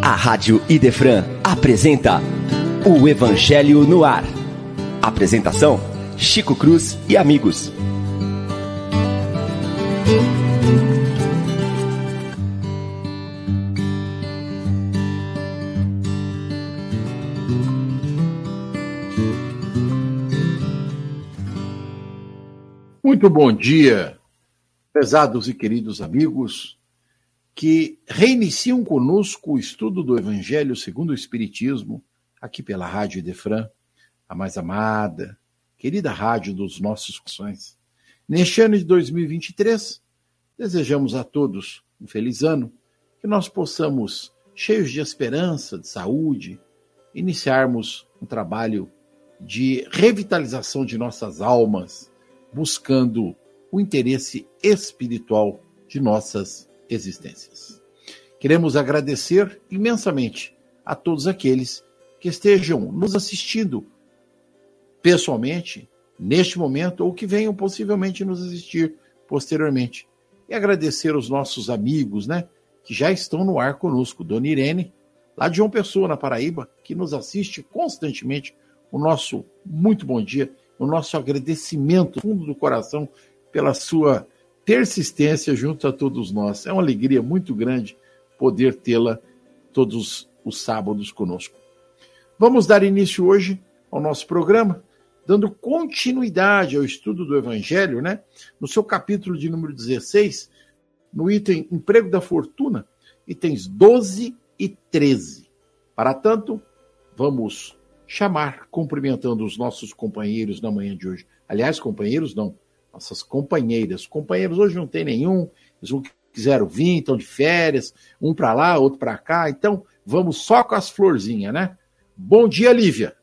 A Rádio Idefran apresenta o Evangelho no Ar. Apresentação: Chico Cruz e amigos. Muito bom dia, pesados e queridos amigos que reiniciam conosco o estudo do Evangelho segundo o Espiritismo, aqui pela Rádio Idefran, a mais amada, querida rádio dos nossos corações. Neste ano de 2023, desejamos a todos um feliz ano, que nós possamos, cheios de esperança, de saúde, iniciarmos um trabalho de revitalização de nossas almas, buscando o interesse espiritual de nossas existências. Queremos agradecer imensamente a todos aqueles que estejam nos assistindo pessoalmente, neste momento, ou que venham possivelmente nos assistir posteriormente. E agradecer os nossos amigos, né, que já estão no ar conosco. Dona Irene, lá de João Pessoa, na Paraíba, que nos assiste constantemente. O nosso muito bom dia, o nosso agradecimento fundo do coração pela sua persistência junto a todos nós. É uma alegria muito grande poder tê-la todos os sábados conosco. Vamos dar início hoje ao nosso programa, dando continuidade ao estudo do Evangelho, né? No seu capítulo de número 16, no item Emprego da Fortuna, itens 12 e 13. Para tanto, vamos chamar, cumprimentando os nossos companheiros na manhã de hoje. Aliás, companheiros não, nossas companheiras. Companheiros hoje não tem nenhum, eles não quiseram vir, estão de férias, um para lá, outro para cá. Então, vamos só com as florzinhas, né? Bom dia, Lívia.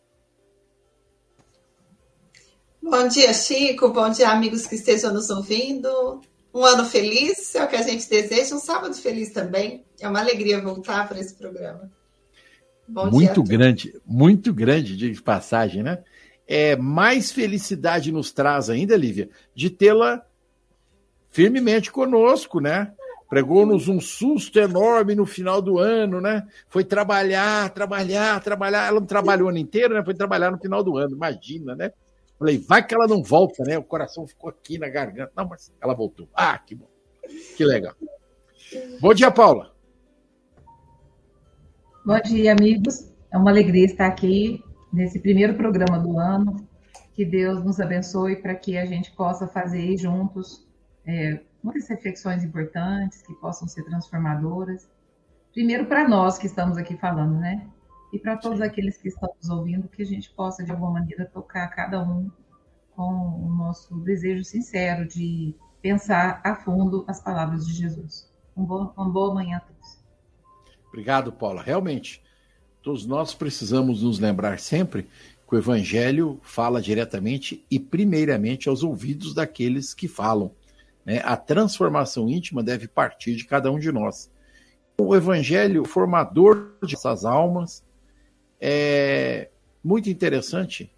Bom dia, Chico. Bom dia, amigos que estejam nos ouvindo. Um ano feliz é o que a gente deseja. Um sábado feliz também. É uma alegria voltar para esse programa. Bom muito grande, muito grande de passagem, né? É, mais felicidade nos traz ainda, Lívia, de tê-la firmemente conosco, né? Pregou-nos um susto enorme no final do ano, né? Foi trabalhar, trabalhar, trabalhar. Ela não trabalhou o ano inteiro, né? Foi trabalhar no final do ano, imagina, né? Falei, vai que ela não volta, né? O coração ficou aqui na garganta. Não, mas ela voltou. Ah, que bom. Que legal. Bom dia, Paula. Bom dia, amigos. É uma alegria estar aqui nesse primeiro programa do ano. Que Deus nos abençoe para que a gente possa fazer juntos é, muitas reflexões importantes que possam ser transformadoras. Primeiro para nós que estamos aqui falando, né? E para todos aqueles que estão nos ouvindo, que a gente possa de alguma maneira tocar cada um com o nosso desejo sincero de pensar a fundo as palavras de Jesus. Um bom, uma boa manhã a todos. Obrigado, Paula. Realmente, Todos nós precisamos nos lembrar sempre que o Evangelho fala diretamente e primeiramente aos ouvidos daqueles que falam. Né? A transformação íntima deve partir de cada um de nós. O Evangelho formador de essas almas é muito interessante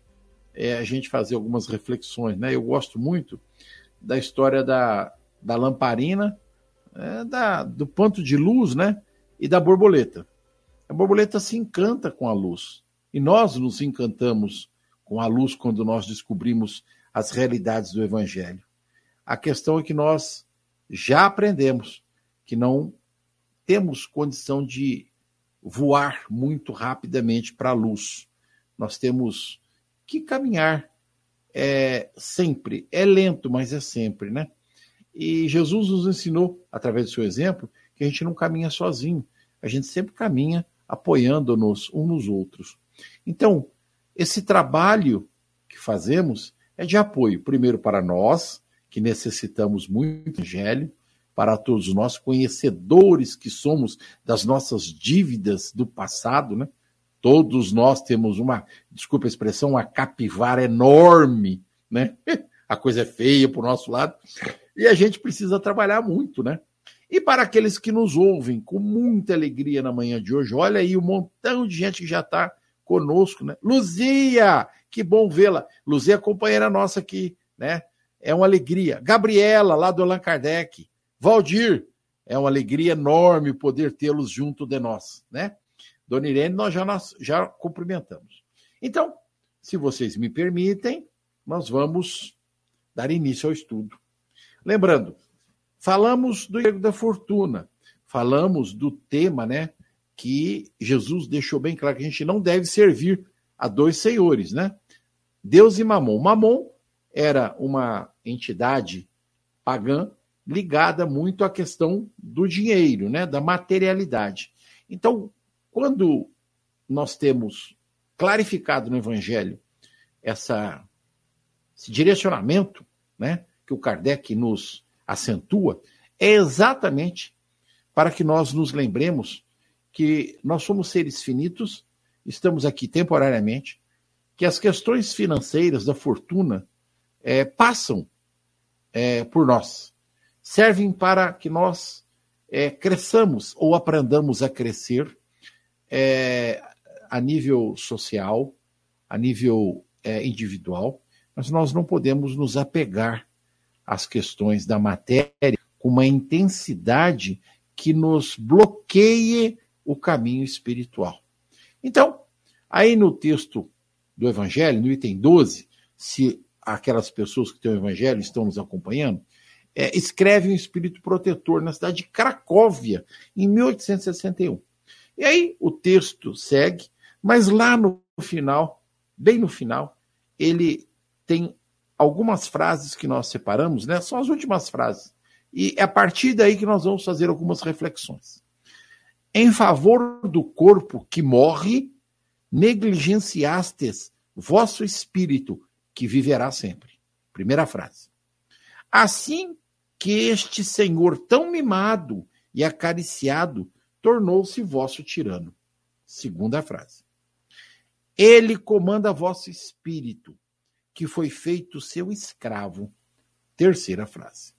é, a gente fazer algumas reflexões. Né? Eu gosto muito da história da, da lamparina, é, da, do ponto de luz né? e da borboleta. A borboleta se encanta com a luz. E nós nos encantamos com a luz quando nós descobrimos as realidades do Evangelho. A questão é que nós já aprendemos que não temos condição de voar muito rapidamente para a luz. Nós temos que caminhar é, sempre. É lento, mas é sempre, né? E Jesus nos ensinou, através do seu exemplo, que a gente não caminha sozinho. A gente sempre caminha apoiando-nos uns nos outros. Então, esse trabalho que fazemos é de apoio, primeiro para nós, que necessitamos muito do Evangelho, para todos nós, conhecedores que somos das nossas dívidas do passado, né? Todos nós temos uma, desculpa a expressão, uma capivara enorme, né? A coisa é feia para o nosso lado. E a gente precisa trabalhar muito, né? E para aqueles que nos ouvem com muita alegria na manhã de hoje, olha aí um montão de gente que já está conosco, né? Luzia, que bom vê-la. Luzia companheira nossa aqui, né? É uma alegria. Gabriela, lá do Allan Kardec. Valdir, É uma alegria enorme poder tê-los junto de nós, né? Dona Irene, nós já, nós já cumprimentamos. Então, se vocês me permitem, nós vamos dar início ao estudo. Lembrando, falamos do erro da fortuna, falamos do tema, né, que Jesus deixou bem claro que a gente não deve servir a dois senhores, né? Deus e Mamon. Mamon era uma entidade pagã ligada muito à questão do dinheiro, né, da materialidade. Então, quando nós temos clarificado no Evangelho essa, esse direcionamento, né, que o Kardec nos acentua, é exatamente para que nós nos lembremos que nós somos seres finitos, estamos aqui temporariamente, que as questões financeiras da fortuna é, passam é, por nós, servem para que nós é, cresçamos ou aprendamos a crescer é, a nível social, a nível é, individual, mas nós não podemos nos apegar às questões da matéria com uma intensidade que nos bloqueie o caminho espiritual. Então, aí no texto do Evangelho, no item 12, se aquelas pessoas que têm o Evangelho estão nos acompanhando, é, escreve um espírito protetor na cidade de Cracóvia, em 1861. E aí o texto segue, mas lá no final, bem no final, ele tem algumas frases que nós separamos, né? São as últimas frases. E é a partir daí que nós vamos fazer algumas reflexões. Em favor do corpo que morre, negligenciastes vosso espírito, que viverá sempre. Primeira frase. Assim que este senhor tão mimado e acariciado tornou-se vosso tirano. Segunda frase. Ele comanda vosso espírito, que foi feito seu escravo. Terceira frase.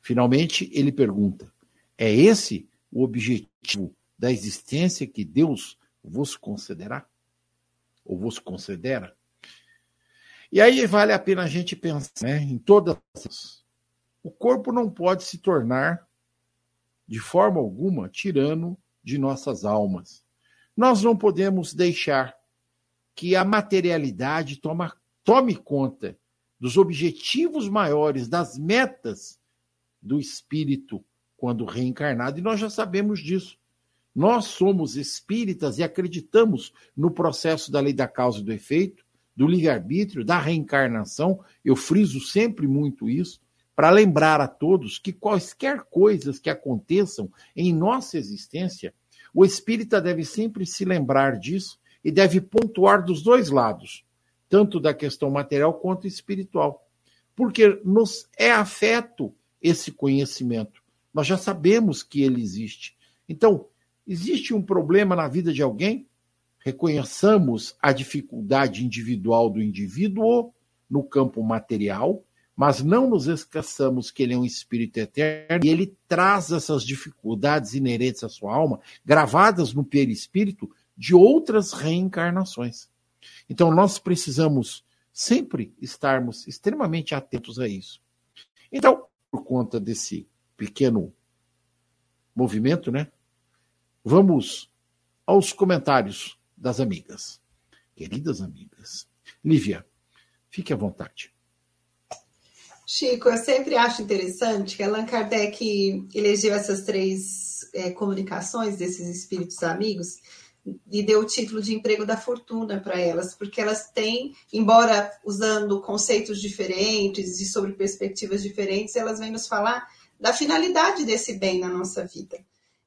Finalmente, ele pergunta: é esse o objetivo da existência que Deus vos concederá? Ou vos considera? E aí vale a pena a gente pensar né, em todas. O corpo não pode se tornar de forma alguma, tirano de nossas almas. Nós não podemos deixar que a materialidade toma, tome conta dos objetivos maiores, das metas do espírito quando reencarnado, e nós já sabemos disso. Nós somos espíritas e acreditamos no processo da lei da causa e do efeito, do livre-arbítrio, da reencarnação. Eu friso sempre muito isso para lembrar a todos que quaisquer coisas que aconteçam em nossa existência, o espírita deve sempre se lembrar disso e deve pontuar dos dois lados, tanto da questão material quanto espiritual. Porque nos é afeto esse conhecimento. Nós já sabemos que ele existe. Então, existe um problema na vida de alguém? Reconheçamos a dificuldade individual do indivíduo no campo material mas não nos esqueçamos que ele é um espírito eterno e ele traz essas dificuldades inerentes à sua alma, gravadas no perispírito de outras reencarnações. Então nós precisamos sempre estarmos extremamente atentos a isso. Então, por conta desse pequeno movimento, né? Vamos aos comentários das amigas. Queridas amigas. Lívia, fique à vontade. Chico, eu sempre acho interessante que Allan Kardec elegeu essas três é, comunicações desses espíritos amigos e deu o título de emprego da fortuna para elas, porque elas têm, embora usando conceitos diferentes e sobre perspectivas diferentes, elas vêm nos falar da finalidade desse bem na nossa vida.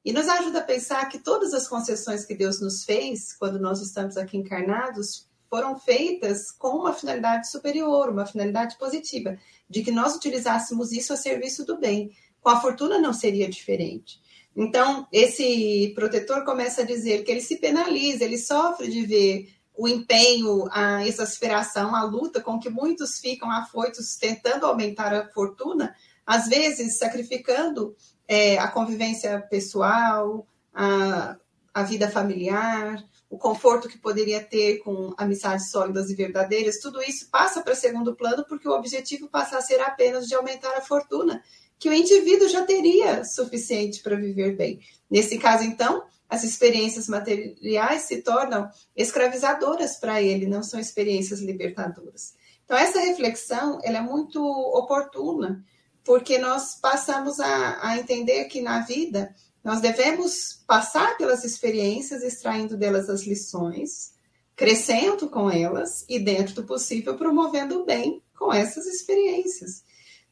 E nos ajuda a pensar que todas as concessões que Deus nos fez quando nós estamos aqui encarnados foram feitas com uma finalidade superior, uma finalidade positiva, de que nós utilizássemos isso a serviço do bem. Com a fortuna não seria diferente. Então, esse protetor começa a dizer que ele se penaliza, ele sofre de ver o empenho, a exasperação, a luta com que muitos ficam afoitos tentando aumentar a fortuna, às vezes sacrificando é, a convivência pessoal, a, a vida familiar, o conforto que poderia ter com amizades sólidas e verdadeiras, tudo isso passa para segundo plano porque o objetivo passa a ser apenas de aumentar a fortuna que o indivíduo já teria suficiente para viver bem. Nesse caso, então, as experiências materiais se tornam escravizadoras para ele, não são experiências libertadoras. Então, essa reflexão ela é muito oportuna, porque nós passamos a, a entender que na vida nós devemos passar pelas experiências, extraindo delas as lições, crescendo com elas e, dentro do possível, promovendo o bem com essas experiências.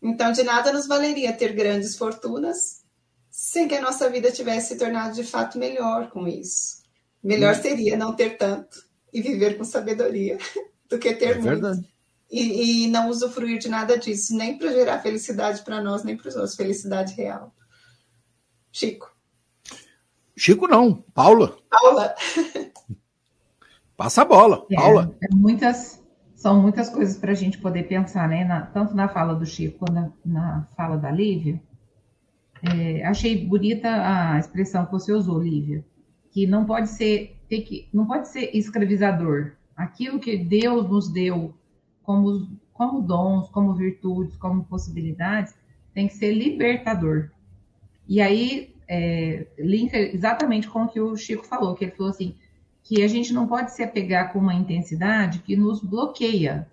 Então, de nada nos valeria ter grandes fortunas sem que a nossa vida tivesse se tornado de fato melhor com isso. Melhor hum. seria não ter tanto e viver com sabedoria do que ter é muito. Verdade. E, e, não usufruir de nada disso, nem para gerar felicidade para nós, nem para os outros, felicidade real. Chico. Chico não, Paula. Paula. Passa a bola, é, Paula. É muitas, são muitas coisas para a gente poder pensar, né? Na, tanto na fala do Chico quanto na, na fala da Lívia. É, achei bonita a expressão que você usou, Lívia, que não pode ser, que, não pode ser escravizador. Aquilo que Deus nos deu como, como dons, como virtudes, como possibilidades, tem que ser libertador. E aí, é, linka exatamente com o que o Chico falou, que ele falou assim, que a gente não pode se apegar com uma intensidade que nos bloqueia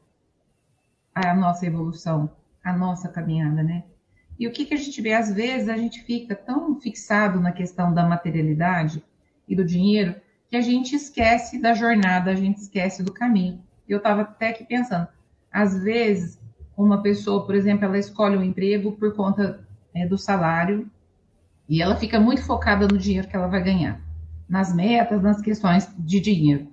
a nossa evolução, a nossa caminhada, né? E o que, que a gente vê? Às vezes a gente fica tão fixado na questão da materialidade e do dinheiro que a gente esquece da jornada, a gente esquece do caminho. Eu estava até aqui pensando, às vezes uma pessoa, por exemplo, ela escolhe um emprego por conta é, do salário e ela fica muito focada no dinheiro que ela vai ganhar nas metas, nas questões de dinheiro.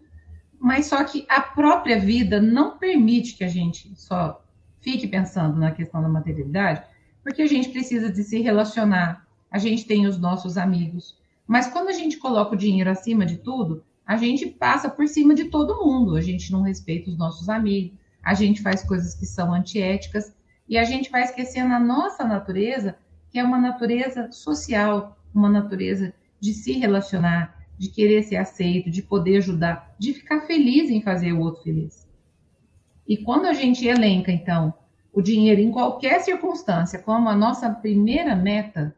Mas só que a própria vida não permite que a gente só fique pensando na questão da materialidade, porque a gente precisa de se relacionar, a gente tem os nossos amigos. Mas quando a gente coloca o dinheiro acima de tudo, a gente passa por cima de todo mundo, a gente não respeita os nossos amigos, a gente faz coisas que são antiéticas e a gente vai esquecendo a nossa natureza, que é uma natureza social, uma natureza de se relacionar, de querer ser aceito, de poder ajudar, de ficar feliz em fazer o outro feliz. E quando a gente elenca, então, o dinheiro em qualquer circunstância como a nossa primeira meta,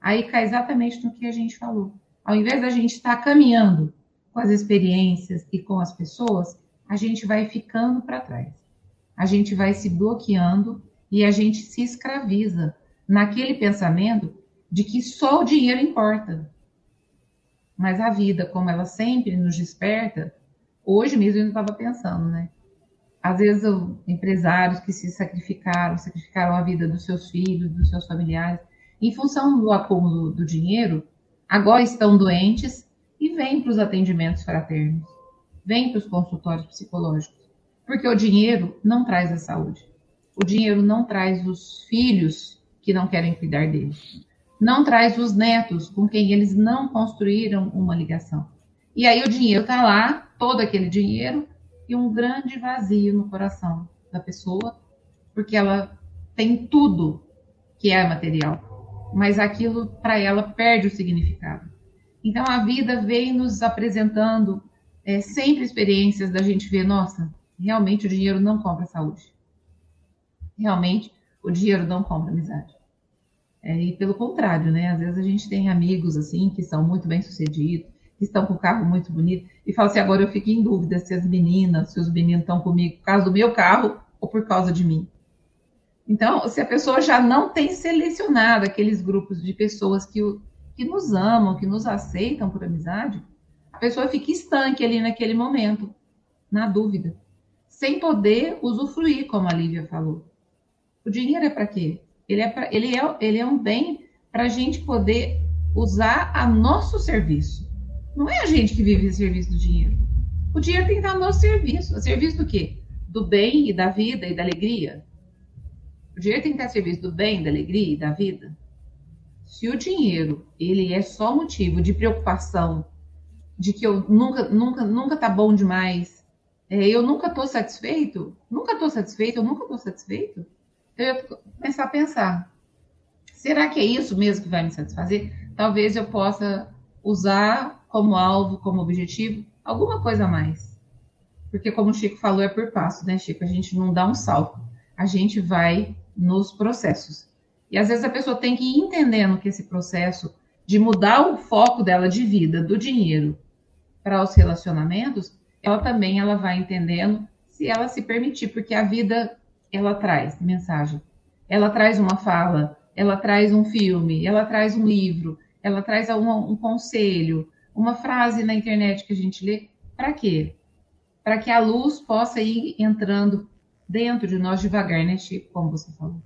aí cai exatamente no que a gente falou. Ao invés da gente estar caminhando com as experiências e com as pessoas, a gente vai ficando para trás. A gente vai se bloqueando e a gente se escraviza naquele pensamento de que só o dinheiro importa, mas a vida, como ela sempre nos desperta, hoje mesmo eu estava pensando, né? Às vezes, empresários que se sacrificaram, sacrificaram a vida dos seus filhos, dos seus familiares, em função do acúmulo do dinheiro, agora estão doentes e vêm para os atendimentos fraternos, vêm para os consultórios psicológicos, porque o dinheiro não traz a saúde. O dinheiro não traz os filhos que não querem cuidar deles não traz os netos com quem eles não construíram uma ligação. E aí o dinheiro está lá, todo aquele dinheiro, e um grande vazio no coração da pessoa, porque ela tem tudo que é material, mas aquilo para ela perde o significado. Então a vida vem nos apresentando é, sempre experiências da gente ver, nossa, realmente o dinheiro não compra saúde. Realmente o dinheiro não compra amizade. É, e pelo contrário, né? Às vezes a gente tem amigos assim que são muito bem sucedidos, que estão com o carro muito bonito, e fala assim: agora eu fico em dúvida se as meninas, se os meninos estão comigo por causa do meu carro ou por causa de mim. Então, se a pessoa já não tem selecionado aqueles grupos de pessoas que, que nos amam, que nos aceitam por amizade, a pessoa fica estanque ali naquele momento, na dúvida, sem poder usufruir, como a Lívia falou. O dinheiro é para quê? Ele é, pra, ele é, ele é um bem para a gente poder usar a nosso serviço. Não é a gente que vive a serviço do dinheiro. O dinheiro tem que estar a nosso serviço. A serviço do quê? Do bem e da vida e da alegria. O dinheiro tem que estar a serviço do bem, da alegria e da vida. Se o dinheiro ele é só motivo de preocupação, de que eu nunca, nunca, nunca tá bom demais, é, eu nunca estou satisfeito, nunca estou satisfeito, eu nunca estou satisfeito, eu ia começar a pensar: será que é isso mesmo que vai me satisfazer? Talvez eu possa usar como alvo, como objetivo, alguma coisa a mais. Porque, como o Chico falou, é por passo, né, Chico? A gente não dá um salto, a gente vai nos processos. E às vezes a pessoa tem que ir entendendo que esse processo de mudar o foco dela de vida, do dinheiro para os relacionamentos, ela também ela vai entendendo se ela se permitir, porque a vida ela traz mensagem. Ela traz uma fala, ela traz um filme, ela traz um livro, ela traz um, um conselho, uma frase na internet que a gente lê. Para quê? Para que a luz possa ir entrando dentro de nós devagar, né, Chico? Como você falou.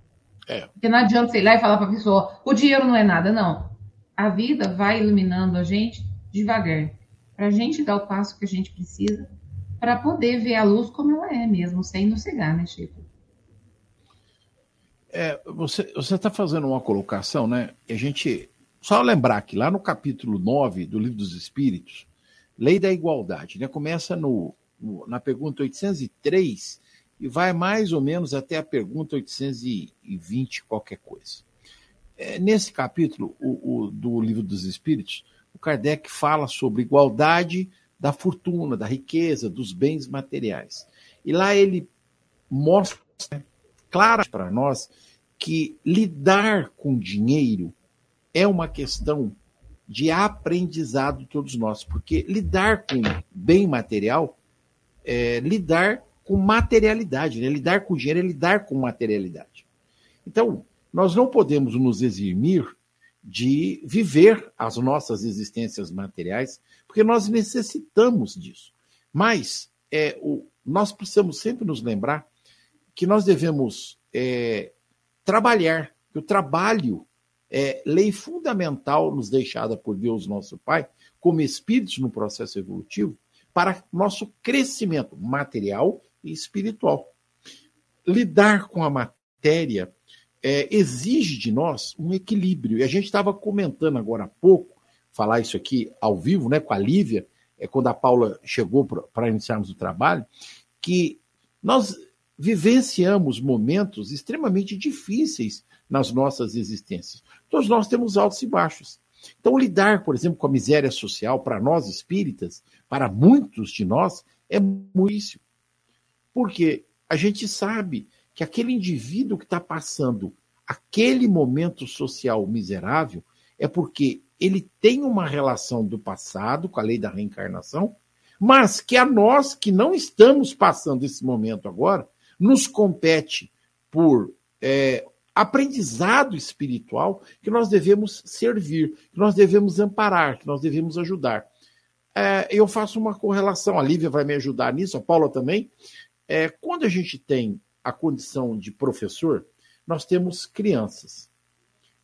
É. Porque não adianta você ir lá e falar para a pessoa, o dinheiro não é nada, não. A vida vai iluminando a gente devagar, para a gente dar o passo que a gente precisa para poder ver a luz como ela é mesmo, sem nos cegar, né, Chico? É, você está fazendo uma colocação, né? A gente. Só lembrar que lá no capítulo 9 do Livro dos Espíritos, Lei da Igualdade, né? Começa no, no, na pergunta 803 e vai mais ou menos até a pergunta 820, qualquer coisa. É, nesse capítulo o, o, do Livro dos Espíritos, o Kardec fala sobre igualdade da fortuna, da riqueza, dos bens materiais. E lá ele mostra claro para nós que lidar com dinheiro é uma questão de aprendizado de todos nós, porque lidar com bem material é lidar com materialidade, né? lidar com dinheiro é lidar com materialidade. Então, nós não podemos nos eximir de viver as nossas existências materiais, porque nós necessitamos disso. Mas é, o, nós precisamos sempre nos lembrar que nós devemos é, trabalhar, que o trabalho é lei fundamental nos deixada por Deus, nosso Pai, como espíritos no processo evolutivo, para nosso crescimento material e espiritual. Lidar com a matéria é, exige de nós um equilíbrio. E a gente estava comentando agora há pouco, falar isso aqui ao vivo, né, com a Lívia, é, quando a Paula chegou para iniciarmos o trabalho, que nós vivenciamos momentos extremamente difíceis nas nossas existências. Todos nós temos altos e baixos. Então, lidar, por exemplo, com a miséria social, para nós espíritas, para muitos de nós, é muito. Porque a gente sabe que aquele indivíduo que está passando aquele momento social miserável é porque ele tem uma relação do passado com a lei da reencarnação, mas que a nós que não estamos passando esse momento agora, nos compete por é, aprendizado espiritual que nós devemos servir, que nós devemos amparar, que nós devemos ajudar. É, eu faço uma correlação, a Lívia vai me ajudar nisso, a Paula também. É, quando a gente tem a condição de professor, nós temos crianças.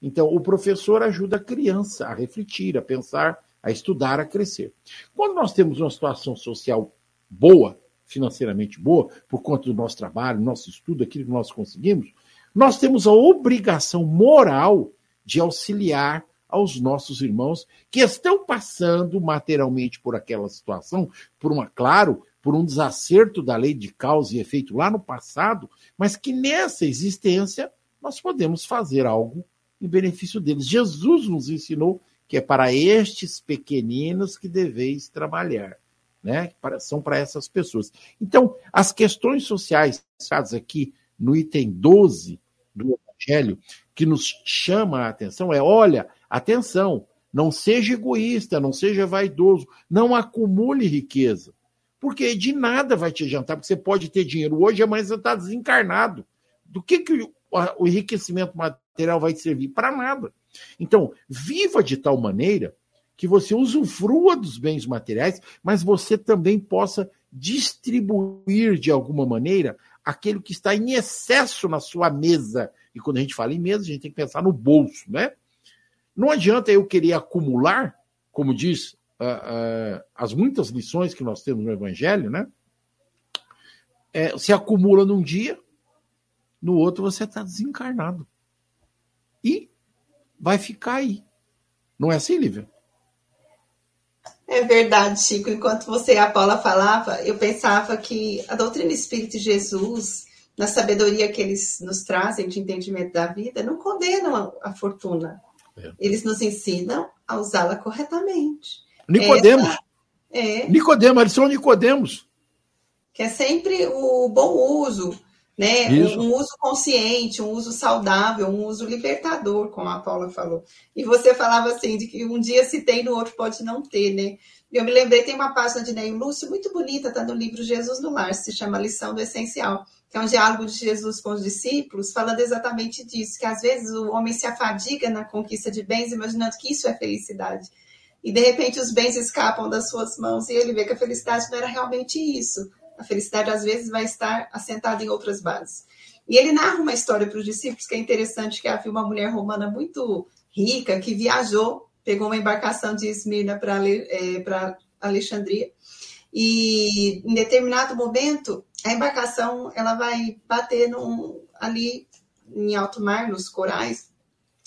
Então, o professor ajuda a criança a refletir, a pensar, a estudar, a crescer. Quando nós temos uma situação social boa, financeiramente boa, por conta do nosso trabalho, nosso estudo, aquilo que nós conseguimos, nós temos a obrigação moral de auxiliar aos nossos irmãos que estão passando materialmente por aquela situação, por uma, claro, por um desacerto da lei de causa e efeito lá no passado, mas que nessa existência nós podemos fazer algo em benefício deles. Jesus nos ensinou que é para estes pequeninos que deveis trabalhar né? São para essas pessoas. Então, as questões sociais citadas aqui no item 12 do Evangelho, que nos chama a atenção é: olha, atenção, não seja egoísta, não seja vaidoso, não acumule riqueza. Porque de nada vai te adiantar, porque você pode ter dinheiro hoje, mas você está desencarnado. Do que, que o enriquecimento material vai te servir? Para nada. Então, viva de tal maneira que você usufrua dos bens materiais, mas você também possa distribuir de alguma maneira aquilo que está em excesso na sua mesa. E quando a gente fala em mesa, a gente tem que pensar no bolso, né? Não adianta eu querer acumular, como diz uh, uh, as muitas lições que nós temos no Evangelho, né? É, se acumula num dia, no outro você está desencarnado. E vai ficar aí. Não é assim, Lívia? É verdade, Chico. Enquanto você e a Paula falava, eu pensava que a doutrina espírita de Jesus, na sabedoria que eles nos trazem de entendimento da vida, não condenam a, fortuna. É. Eles nos ensinam a usá-la corretamente. Nicodemos. Essa, é, Nicodemos, eles são Nicodemos. Que é sempre o bom uso né? Um, um, uso consciente, um uso saudável, um uso libertador, como a Paula falou. E você falava assim, de que um dia se tem, no outro pode não ter, né? Eu me lembrei, tem uma página de Neil Lúcio muito bonita, está no livro Jesus no Lar, se chama Lição do Essencial, que é um diálogo de Jesus com os discípulos, falando exatamente disso, que às vezes o homem se afadiga na conquista de bens, imaginando que isso é felicidade. E de repente os bens escapam das suas mãos e ele vê que a felicidade não era realmente isso. A felicidade às vezes vai estar assentada em outras bases. E ele narra uma história para os discípulos que é interessante, que havia uma mulher romana muito rica que viajou pegou uma embarcação de Esmirna para é, Alexandria e em determinado momento a embarcação ela vai bater num, ali em alto mar nos corais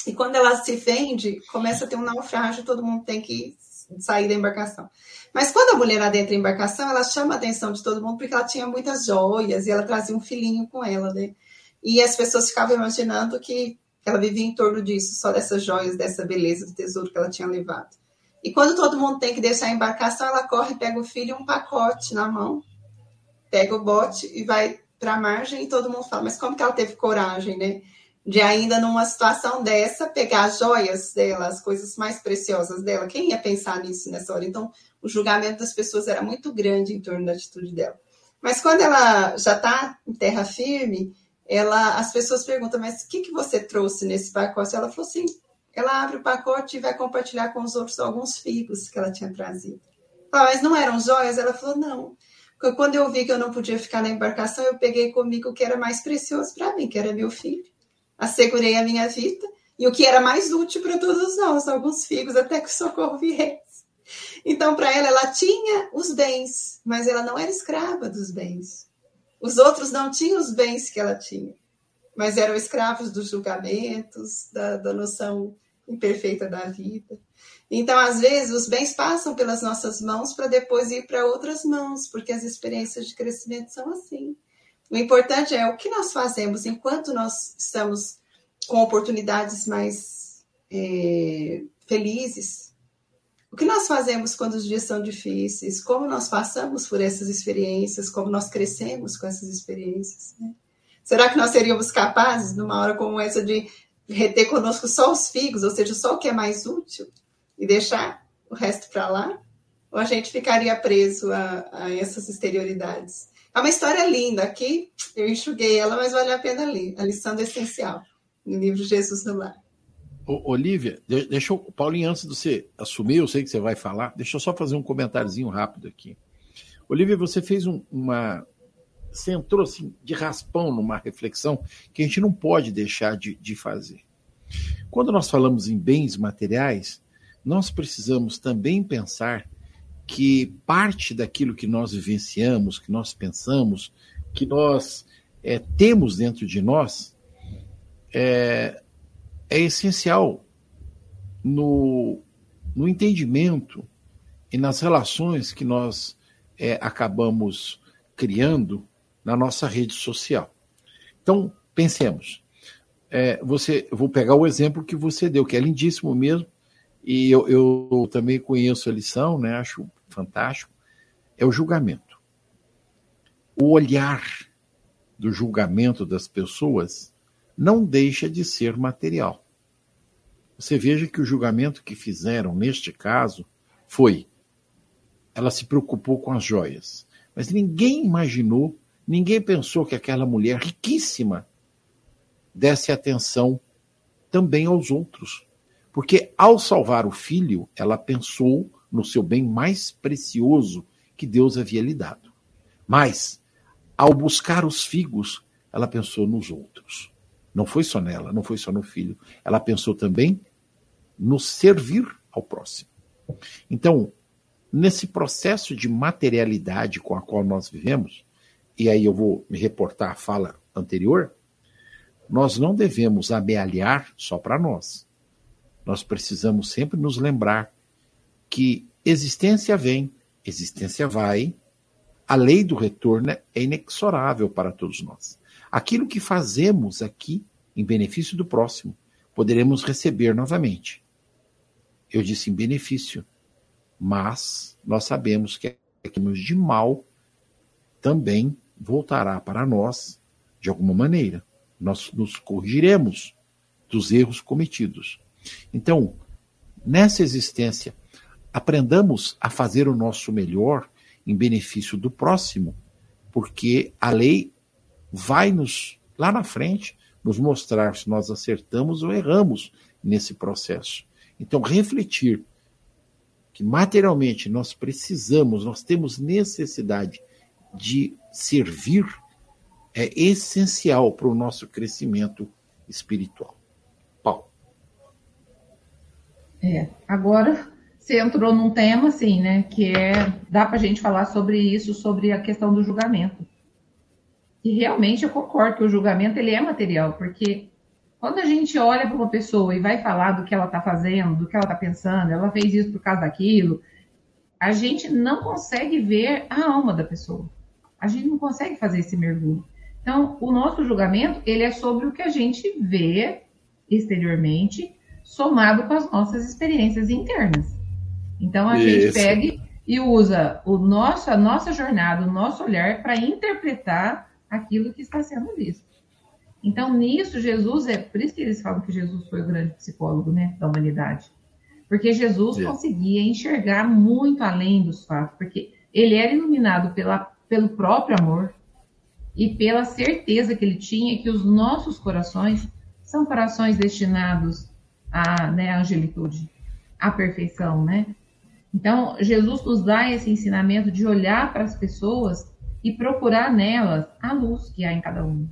e quando ela se vende começa a ter um naufrágio todo mundo tem que sair da embarcação mas quando a mulher adentra a embarcação ela chama a atenção de todo mundo porque ela tinha muitas joias e ela trazia um filhinho com ela né e as pessoas ficavam imaginando que ela vivia em torno disso, só dessas joias, dessa beleza do tesouro que ela tinha levado. E quando todo mundo tem que deixar a embarcação, ela corre, pega o filho e um pacote na mão, pega o bote e vai para a margem e todo mundo fala, mas como que ela teve coragem, né? De ainda numa situação dessa, pegar as joias dela, as coisas mais preciosas dela. Quem ia pensar nisso nessa hora? Então, o julgamento das pessoas era muito grande em torno da atitude dela. Mas quando ela já está em terra firme, ela, as pessoas perguntam, mas o que, que você trouxe nesse pacote? Ela falou assim, ela abre o pacote e vai compartilhar com os outros alguns figos que ela tinha trazido. Ah, mas não eram joias? Ela falou, não. Porque quando eu vi que eu não podia ficar na embarcação, eu peguei comigo o que era mais precioso para mim, que era meu filho. Assegurei a minha vida e o que era mais útil para todos nós, alguns figos, até que o socorro viesse. Então, para ela, ela tinha os bens, mas ela não era escrava dos bens. Os outros não tinham os bens que ela tinha, mas eram escravos dos julgamentos, da, da noção imperfeita da vida. Então, às vezes, os bens passam pelas nossas mãos para depois ir para outras mãos, porque as experiências de crescimento são assim. O importante é o que nós fazemos enquanto nós estamos com oportunidades mais é, felizes, o que nós fazemos quando os dias são difíceis? Como nós passamos por essas experiências? Como nós crescemos com essas experiências? Né? Será que nós seríamos capazes, numa hora como essa, de reter conosco só os figos, ou seja, só o que é mais útil, e deixar o resto para lá? Ou a gente ficaria preso a, a essas exterioridades? É uma história linda. Aqui eu enxuguei ela, mas vale a pena ler. A lição do essencial, no livro Jesus no Lar. Olivia, deixa eu, Paulinho, antes de você assumir, eu sei que você vai falar, deixa eu só fazer um comentáriozinho rápido aqui. Olivia, você fez um, uma. Você entrou assim, de raspão numa reflexão que a gente não pode deixar de, de fazer. Quando nós falamos em bens materiais, nós precisamos também pensar que parte daquilo que nós vivenciamos, que nós pensamos, que nós é, temos dentro de nós, é, é essencial no, no entendimento e nas relações que nós é, acabamos criando na nossa rede social. Então, pensemos. É, você, vou pegar o exemplo que você deu, que é lindíssimo mesmo, e eu, eu também conheço a lição, né, acho fantástico, é o julgamento. O olhar do julgamento das pessoas não deixa de ser material. Você veja que o julgamento que fizeram neste caso foi: ela se preocupou com as joias. Mas ninguém imaginou, ninguém pensou que aquela mulher riquíssima desse atenção também aos outros. Porque ao salvar o filho, ela pensou no seu bem mais precioso que Deus havia lhe dado. Mas, ao buscar os figos, ela pensou nos outros. Não foi só nela, não foi só no filho. Ela pensou também no servir ao próximo. Então, nesse processo de materialidade com a qual nós vivemos, e aí eu vou me reportar à fala anterior, nós não devemos amealhar só para nós. Nós precisamos sempre nos lembrar que existência vem, existência vai, a lei do retorno é inexorável para todos nós. Aquilo que fazemos aqui em benefício do próximo, poderemos receber novamente. Eu disse em benefício, mas nós sabemos que aquilo de mal também voltará para nós de alguma maneira. Nós nos corrigiremos dos erros cometidos. Então, nessa existência, aprendamos a fazer o nosso melhor em benefício do próximo, porque a lei vai nos, lá na frente, nos mostrar se nós acertamos ou erramos nesse processo. Então, refletir que materialmente nós precisamos, nós temos necessidade de servir, é essencial para o nosso crescimento espiritual. Paulo. É, agora você entrou num tema assim, né, que é dá para a gente falar sobre isso, sobre a questão do julgamento. E realmente eu concordo que o julgamento ele é material, porque quando a gente olha para uma pessoa e vai falar do que ela está fazendo, do que ela está pensando, ela fez isso por causa daquilo, a gente não consegue ver a alma da pessoa. A gente não consegue fazer esse mergulho. Então, o nosso julgamento, ele é sobre o que a gente vê exteriormente, somado com as nossas experiências internas. Então, a isso. gente pega e usa o nosso, a nossa jornada, o nosso olhar para interpretar aquilo que está sendo visto. Então, nisso, Jesus é. Por isso que eles falam que Jesus foi o grande psicólogo né, da humanidade. Porque Jesus Sim. conseguia enxergar muito além dos fatos, porque ele era iluminado pela, pelo próprio amor e pela certeza que ele tinha que os nossos corações são corações destinados à, né, à angelitude, à perfeição, né? Então, Jesus nos dá esse ensinamento de olhar para as pessoas e procurar nelas a luz que há em cada um.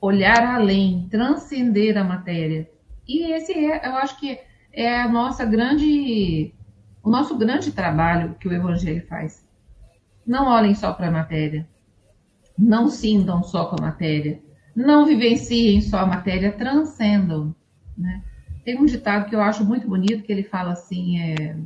Olhar além, transcender a matéria. E esse é, eu acho que é a nossa grande, o nosso grande trabalho que o Evangelho faz. Não olhem só para a matéria, não sintam só com a matéria, não vivenciem só a matéria, transcendam. Né? Tem um ditado que eu acho muito bonito que ele fala assim, é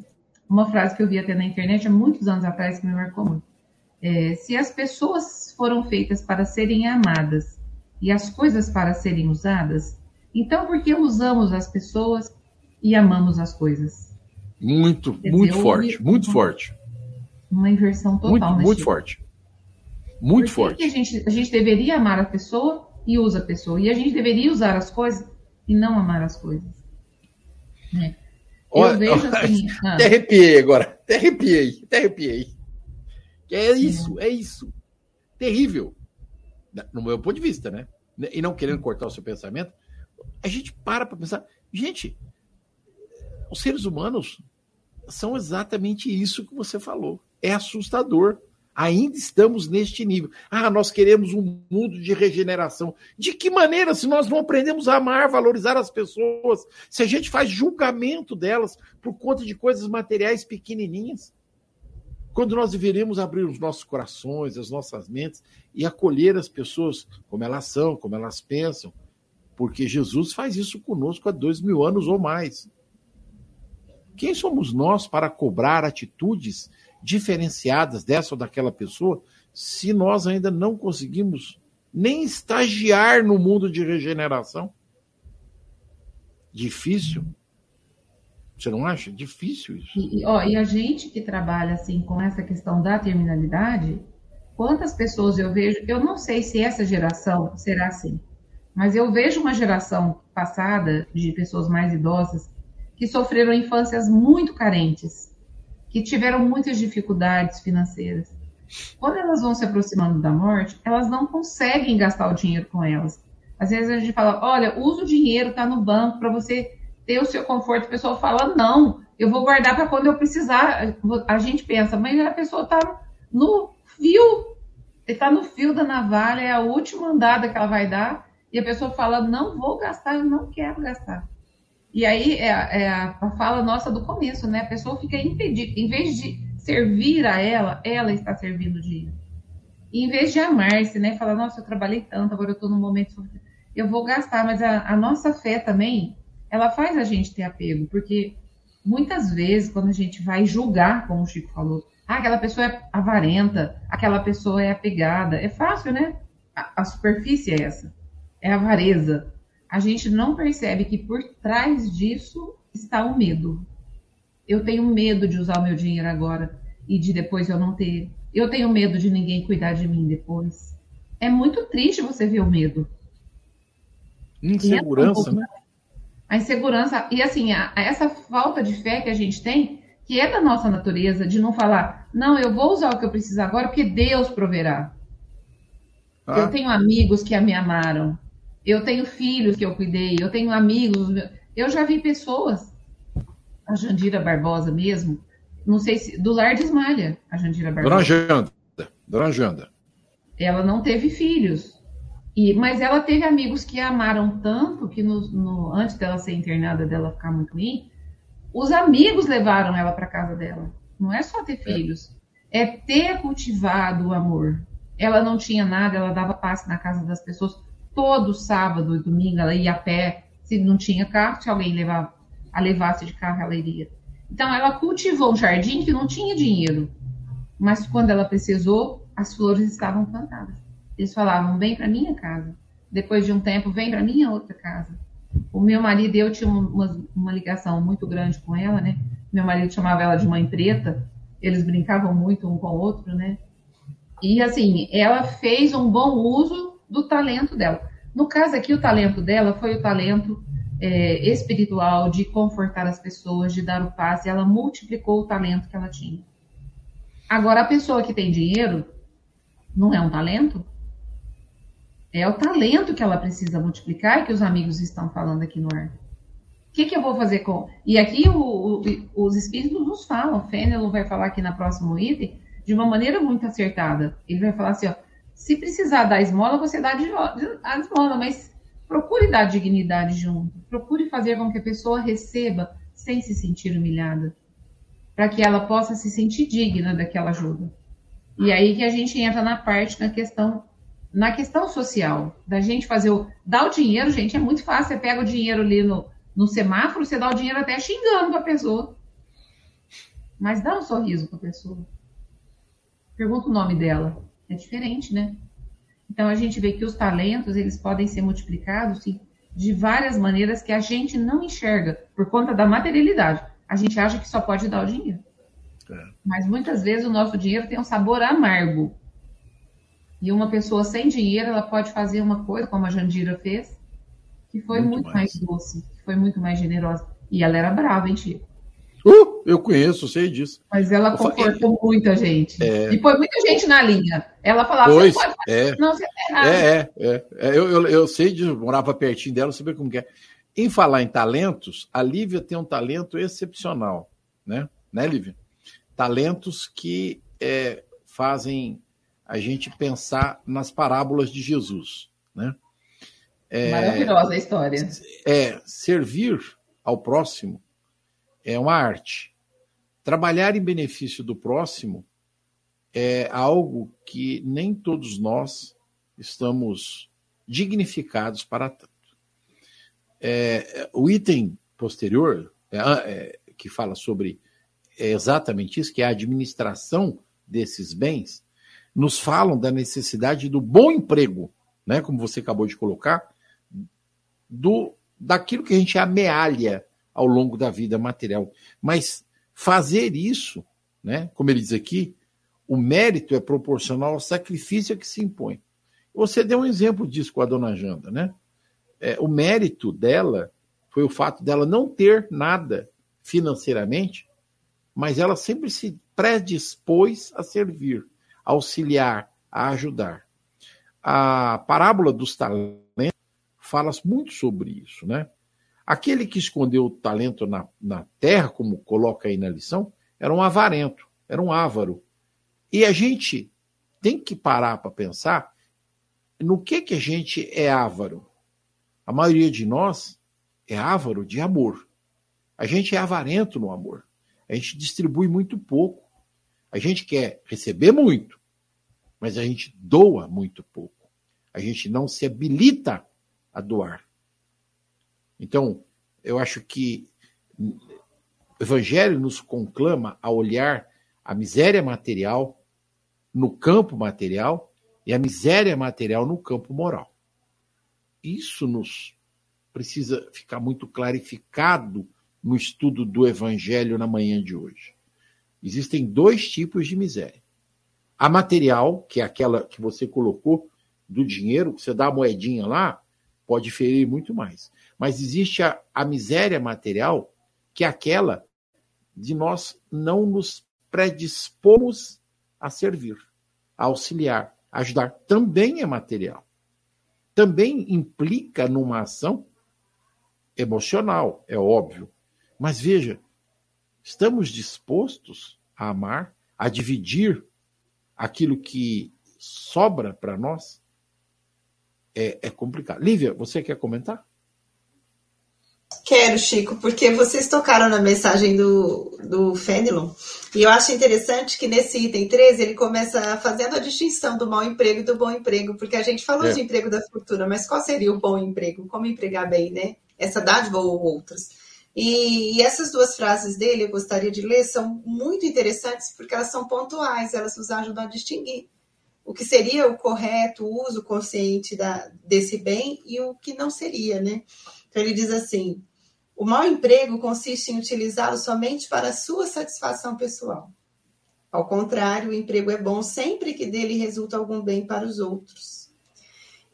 uma frase que eu vi até na internet há muitos anos atrás que me marcou muito é, se as pessoas foram feitas para serem amadas e as coisas para serem usadas, então por que usamos as pessoas e amamos as coisas? Muito, Quer muito dizer, forte, muito forte. Uma inversão total. Muito, muito forte. Muito forte. a, gente, a gente deveria amar a pessoa e usa a pessoa. E a gente deveria usar as coisas e não amar as coisas. É. Eu olha, vejo assim. Olha, ah. Até arrepiei agora. Até arrepiei. Até arrepiei. É isso, é isso. Terrível. No meu ponto de vista, né? E não querendo cortar o seu pensamento, a gente para para pensar. Gente, os seres humanos são exatamente isso que você falou. É assustador. Ainda estamos neste nível. Ah, nós queremos um mundo de regeneração. De que maneira, se nós não aprendemos a amar, valorizar as pessoas, se a gente faz julgamento delas por conta de coisas materiais pequenininhas? quando nós deveríamos abrir os nossos corações, as nossas mentes e acolher as pessoas como elas são, como elas pensam, porque Jesus faz isso conosco há dois mil anos ou mais. Quem somos nós para cobrar atitudes diferenciadas dessa ou daquela pessoa se nós ainda não conseguimos nem estagiar no mundo de regeneração? Difícil. Você não acha? Difícil isso. E, ó, e a gente que trabalha assim com essa questão da terminalidade, quantas pessoas eu vejo, eu não sei se essa geração será assim, mas eu vejo uma geração passada de pessoas mais idosas que sofreram infâncias muito carentes, que tiveram muitas dificuldades financeiras. Quando elas vão se aproximando da morte, elas não conseguem gastar o dinheiro com elas. Às vezes a gente fala, olha, usa o dinheiro, tá no banco para você ter o seu conforto. A pessoa fala, não, eu vou guardar para quando eu precisar. A gente pensa, mas a pessoa está no fio, está no fio da navalha, é a última andada que ela vai dar, e a pessoa fala, não vou gastar, eu não quero gastar. E aí é, é a fala nossa do começo, né? A pessoa fica impedida, em vez de servir a ela, ela está servindo dia. E em vez de amar-se, né? Falar, nossa, eu trabalhei tanto, agora eu estou num momento. Eu vou gastar, mas a, a nossa fé também ela faz a gente ter apego, porque muitas vezes, quando a gente vai julgar, como o Chico falou, ah, aquela pessoa é avarenta, aquela pessoa é apegada, é fácil, né? A, a superfície é essa, é avareza. A gente não percebe que por trás disso está o medo. Eu tenho medo de usar o meu dinheiro agora e de depois eu não ter. Eu tenho medo de ninguém cuidar de mim depois. É muito triste você ver o medo. Insegurança, né? A insegurança. E assim, a, a essa falta de fé que a gente tem, que é da nossa natureza, de não falar, não, eu vou usar o que eu preciso agora, porque Deus proverá. Ah. Eu tenho amigos que me amaram. Eu tenho filhos que eu cuidei. Eu tenho amigos. Eu já vi pessoas, a Jandira Barbosa mesmo, não sei se. Do Lar de Esmalha, a Jandira Barbosa. Dona Janda. Dona Janda. Ela não teve filhos. E, mas ela teve amigos que a amaram tanto que no, no, antes dela ser internada, dela ficar muito ruim, os amigos levaram ela para casa dela. Não é só ter é. filhos, é ter cultivado o amor. Ela não tinha nada, ela dava passe na casa das pessoas. Todo sábado e domingo ela ia a pé. Se não tinha carro, se alguém levava, a levasse de carro, ela iria. Então ela cultivou um jardim que não tinha dinheiro. Mas quando ela precisou, as flores estavam plantadas. Eles falavam, vem para minha casa. Depois de um tempo, vem para minha outra casa. O meu marido eu tinha uma, uma ligação muito grande com ela, né? Meu marido chamava ela de mãe preta. Eles brincavam muito um com o outro, né? E assim, ela fez um bom uso do talento dela. No caso aqui, o talento dela foi o talento é, espiritual de confortar as pessoas, de dar o passe. Ela multiplicou o talento que ela tinha. Agora, a pessoa que tem dinheiro não é um talento? É o talento que ela precisa multiplicar que os amigos estão falando aqui no ar. O que, que eu vou fazer com. E aqui o, o, os espíritos nos falam, o Fênelon vai falar aqui na próximo item, de uma maneira muito acertada. Ele vai falar assim: ó, se precisar dar esmola, você dá a esmola, mas procure dar dignidade junto. Procure fazer com que a pessoa receba sem se sentir humilhada, para que ela possa se sentir digna daquela ajuda. E aí que a gente entra na parte na questão na questão social, da gente fazer o. Dar o dinheiro, gente, é muito fácil. Você pega o dinheiro ali no, no semáforo, você dá o dinheiro até xingando para a pessoa. Mas dá um sorriso para a pessoa. Pergunta o nome dela. É diferente, né? Então a gente vê que os talentos eles podem ser multiplicados sim, de várias maneiras que a gente não enxerga por conta da materialidade. A gente acha que só pode dar o dinheiro. É. Mas muitas vezes o nosso dinheiro tem um sabor amargo. E uma pessoa sem dinheiro, ela pode fazer uma coisa, como a Jandira fez, que foi muito, muito mais. mais. doce, que foi muito mais generosa. E ela era brava, hein, Chico? Uh, eu conheço, sei disso. Mas ela confortou muita gente. É... E foi muita gente na linha. Ela falava, pois, você pode é. não, você tá errado. É, é, é. Eu, eu, eu sei de morava pertinho dela, saber como que é. Em falar em talentos, a Lívia tem um talento excepcional, né? Né, Lívia? Talentos que é, fazem a gente pensar nas parábolas de Jesus. Né? É, Maravilhosa a história. É, servir ao próximo é uma arte. Trabalhar em benefício do próximo é algo que nem todos nós estamos dignificados para tanto. É, o item posterior, é, é que fala sobre é exatamente isso, que é a administração desses bens, nos falam da necessidade do bom emprego, né, como você acabou de colocar, do daquilo que a gente amealha ao longo da vida material. Mas fazer isso, né, como ele diz aqui, o mérito é proporcional ao sacrifício que se impõe. Você deu um exemplo disso com a dona Janda, né? É, o mérito dela foi o fato dela não ter nada financeiramente, mas ela sempre se predispôs a servir auxiliar, a ajudar. A parábola dos talentos fala muito sobre isso, né? Aquele que escondeu o talento na, na terra, como coloca aí na lição, era um avarento, era um ávaro. E a gente tem que parar para pensar no que que a gente é ávaro. A maioria de nós é ávaro de amor. A gente é avarento no amor. A gente distribui muito pouco. A gente quer receber muito, mas a gente doa muito pouco. A gente não se habilita a doar. Então, eu acho que o Evangelho nos conclama a olhar a miséria material no campo material e a miséria material no campo moral. Isso nos precisa ficar muito clarificado no estudo do Evangelho na manhã de hoje. Existem dois tipos de miséria. A material, que é aquela que você colocou, do dinheiro, você dá a moedinha lá, pode ferir muito mais. Mas existe a, a miséria material, que é aquela de nós não nos predispomos a servir, a auxiliar, a ajudar. Também é material. Também implica numa ação emocional, é óbvio. Mas veja, estamos dispostos a amar, a dividir aquilo que sobra para nós? É, é complicado. Lívia, você quer comentar? Quero, Chico, porque vocês tocaram na mensagem do, do Fenelon, e eu acho interessante que nesse item 13 ele começa fazendo a distinção do mau emprego e do bom emprego, porque a gente falou é. de emprego da fortuna, mas qual seria o bom emprego? Como empregar bem, né? Essa dádiva ou outras. E, e essas duas frases dele, eu gostaria de ler, são muito interessantes porque elas são pontuais, elas nos ajudam a distinguir o que seria o correto o uso consciente da, desse bem e o que não seria, né? Ele diz assim: o mau emprego consiste em utilizá-lo somente para sua satisfação pessoal. Ao contrário, o emprego é bom sempre que dele resulta algum bem para os outros.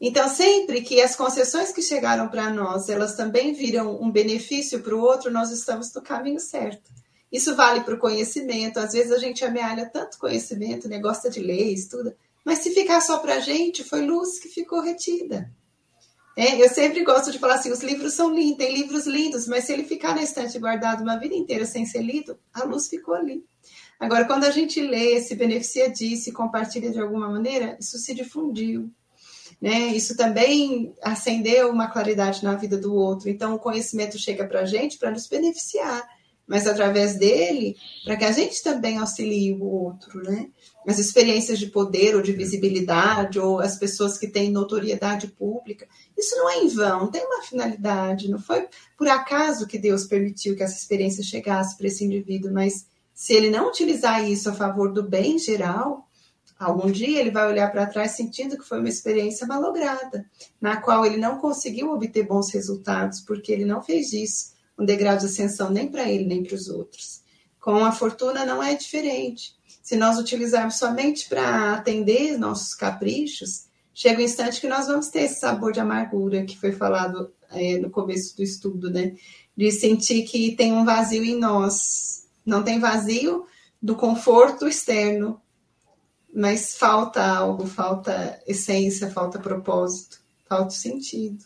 Então, sempre que as concessões que chegaram para nós, elas também viram um benefício para o outro, nós estamos no caminho certo. Isso vale para o conhecimento. Às vezes a gente amealha tanto conhecimento, né? gosta de ler, estuda, mas se ficar só para a gente, foi luz que ficou retida. É, eu sempre gosto de falar assim: os livros são lindos, tem livros lindos, mas se ele ficar na estante guardado uma vida inteira sem ser lido, a luz ficou ali. Agora, quando a gente lê, se beneficia disso e compartilha de alguma maneira, isso se difundiu. Né? Isso também acendeu uma claridade na vida do outro. Então, o conhecimento chega para a gente para nos beneficiar, mas através dele, para que a gente também auxilie o outro. Né? as experiências de poder ou de visibilidade, ou as pessoas que têm notoriedade pública, isso não é em vão, tem uma finalidade, não foi por acaso que Deus permitiu que essa experiência chegasse para esse indivíduo, mas se ele não utilizar isso a favor do bem geral, algum dia ele vai olhar para trás sentindo que foi uma experiência malograda, na qual ele não conseguiu obter bons resultados, porque ele não fez isso um degrau de ascensão nem para ele, nem para os outros. Com a fortuna não é diferente. Se nós utilizarmos somente para atender nossos caprichos, chega o um instante que nós vamos ter esse sabor de amargura que foi falado é, no começo do estudo, né? De sentir que tem um vazio em nós. Não tem vazio do conforto externo, mas falta algo, falta essência, falta propósito, falta sentido.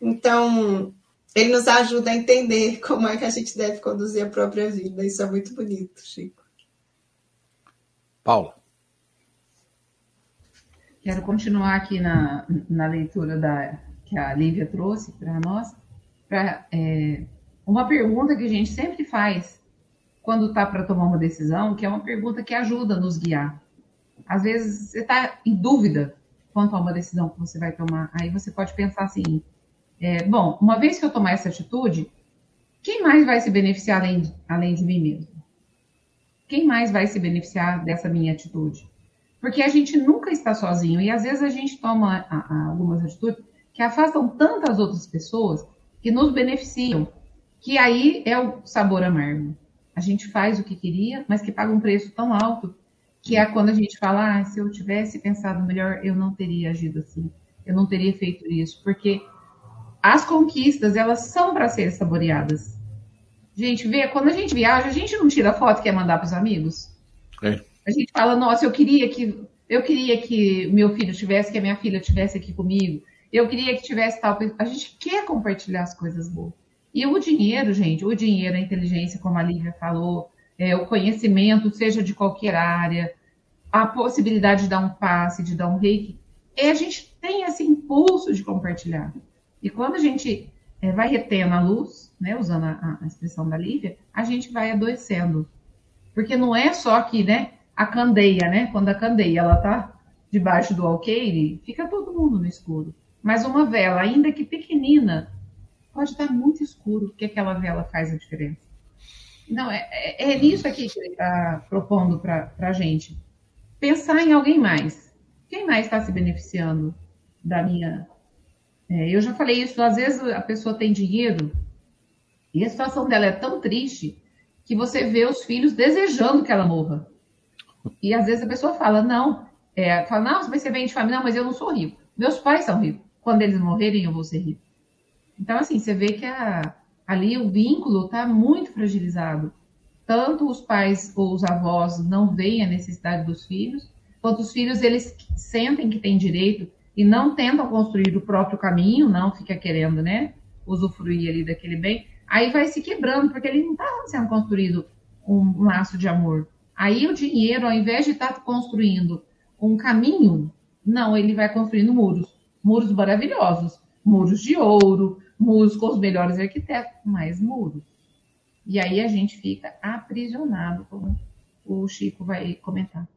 Então, ele nos ajuda a entender como é que a gente deve conduzir a própria vida. Isso é muito bonito, Chico. Paula. Quero continuar aqui na, na leitura da, que a Lívia trouxe para nós. É, uma pergunta que a gente sempre faz quando está para tomar uma decisão, que é uma pergunta que ajuda a nos guiar. Às vezes você está em dúvida quanto a uma decisão que você vai tomar. Aí você pode pensar assim: é, bom, uma vez que eu tomar essa atitude, quem mais vai se beneficiar além, além de mim mesmo? quem mais vai se beneficiar dessa minha atitude? Porque a gente nunca está sozinho e às vezes a gente toma a, a, algumas atitudes que afastam tantas outras pessoas que nos beneficiam, que aí é o sabor amargo. A gente faz o que queria, mas que paga um preço tão alto que é quando a gente fala, ah, se eu tivesse pensado melhor, eu não teria agido assim, eu não teria feito isso, porque as conquistas elas são para ser saboreadas. Gente, vê, quando a gente viaja, a gente não tira foto e quer mandar para os amigos. É. A gente fala, nossa, eu queria que eu queria que meu filho tivesse, que a minha filha tivesse aqui comigo. Eu queria que tivesse tal. A gente quer compartilhar as coisas boas. E o dinheiro, gente, o dinheiro, a inteligência, como a Lívia falou, é, o conhecimento, seja de qualquer área, a possibilidade de dar um passe, de dar um reiki, é, a gente tem esse impulso de compartilhar. E quando a gente é, vai retendo a luz, né, usando a, a, expressão da Lívia, a gente vai adoecendo. Porque não é só que, né, a candeia, né, quando a candeia ela tá debaixo do alqueire, fica todo mundo no escuro. Mas uma vela, ainda que pequenina, pode estar muito escuro, que aquela vela faz a diferença. Não, é, é, é nisso aqui que ele está propondo para a gente. Pensar em alguém mais. Quem mais está se beneficiando da minha é, eu já falei isso, às vezes a pessoa tem dinheiro e a situação dela é tão triste que você vê os filhos desejando que ela morra. E às vezes a pessoa fala, não, É, fala, não, mas você vem de família, não, mas eu não sou rico. Meus pais são ricos. Quando eles morrerem, eu vou ser rico. Então, assim, você vê que a, ali o vínculo está muito fragilizado. Tanto os pais ou os avós não veem a necessidade dos filhos, quanto os filhos eles sentem que têm direito e não tentam construir o próprio caminho, não fica querendo, né, usufruir ali daquele bem, aí vai se quebrando, porque ele não está sendo construído um laço de amor. Aí o dinheiro, ao invés de estar tá construindo um caminho, não, ele vai construindo muros, muros maravilhosos, muros de ouro, muros com os melhores arquitetos, mais muros. E aí a gente fica aprisionado, como o Chico vai comentar.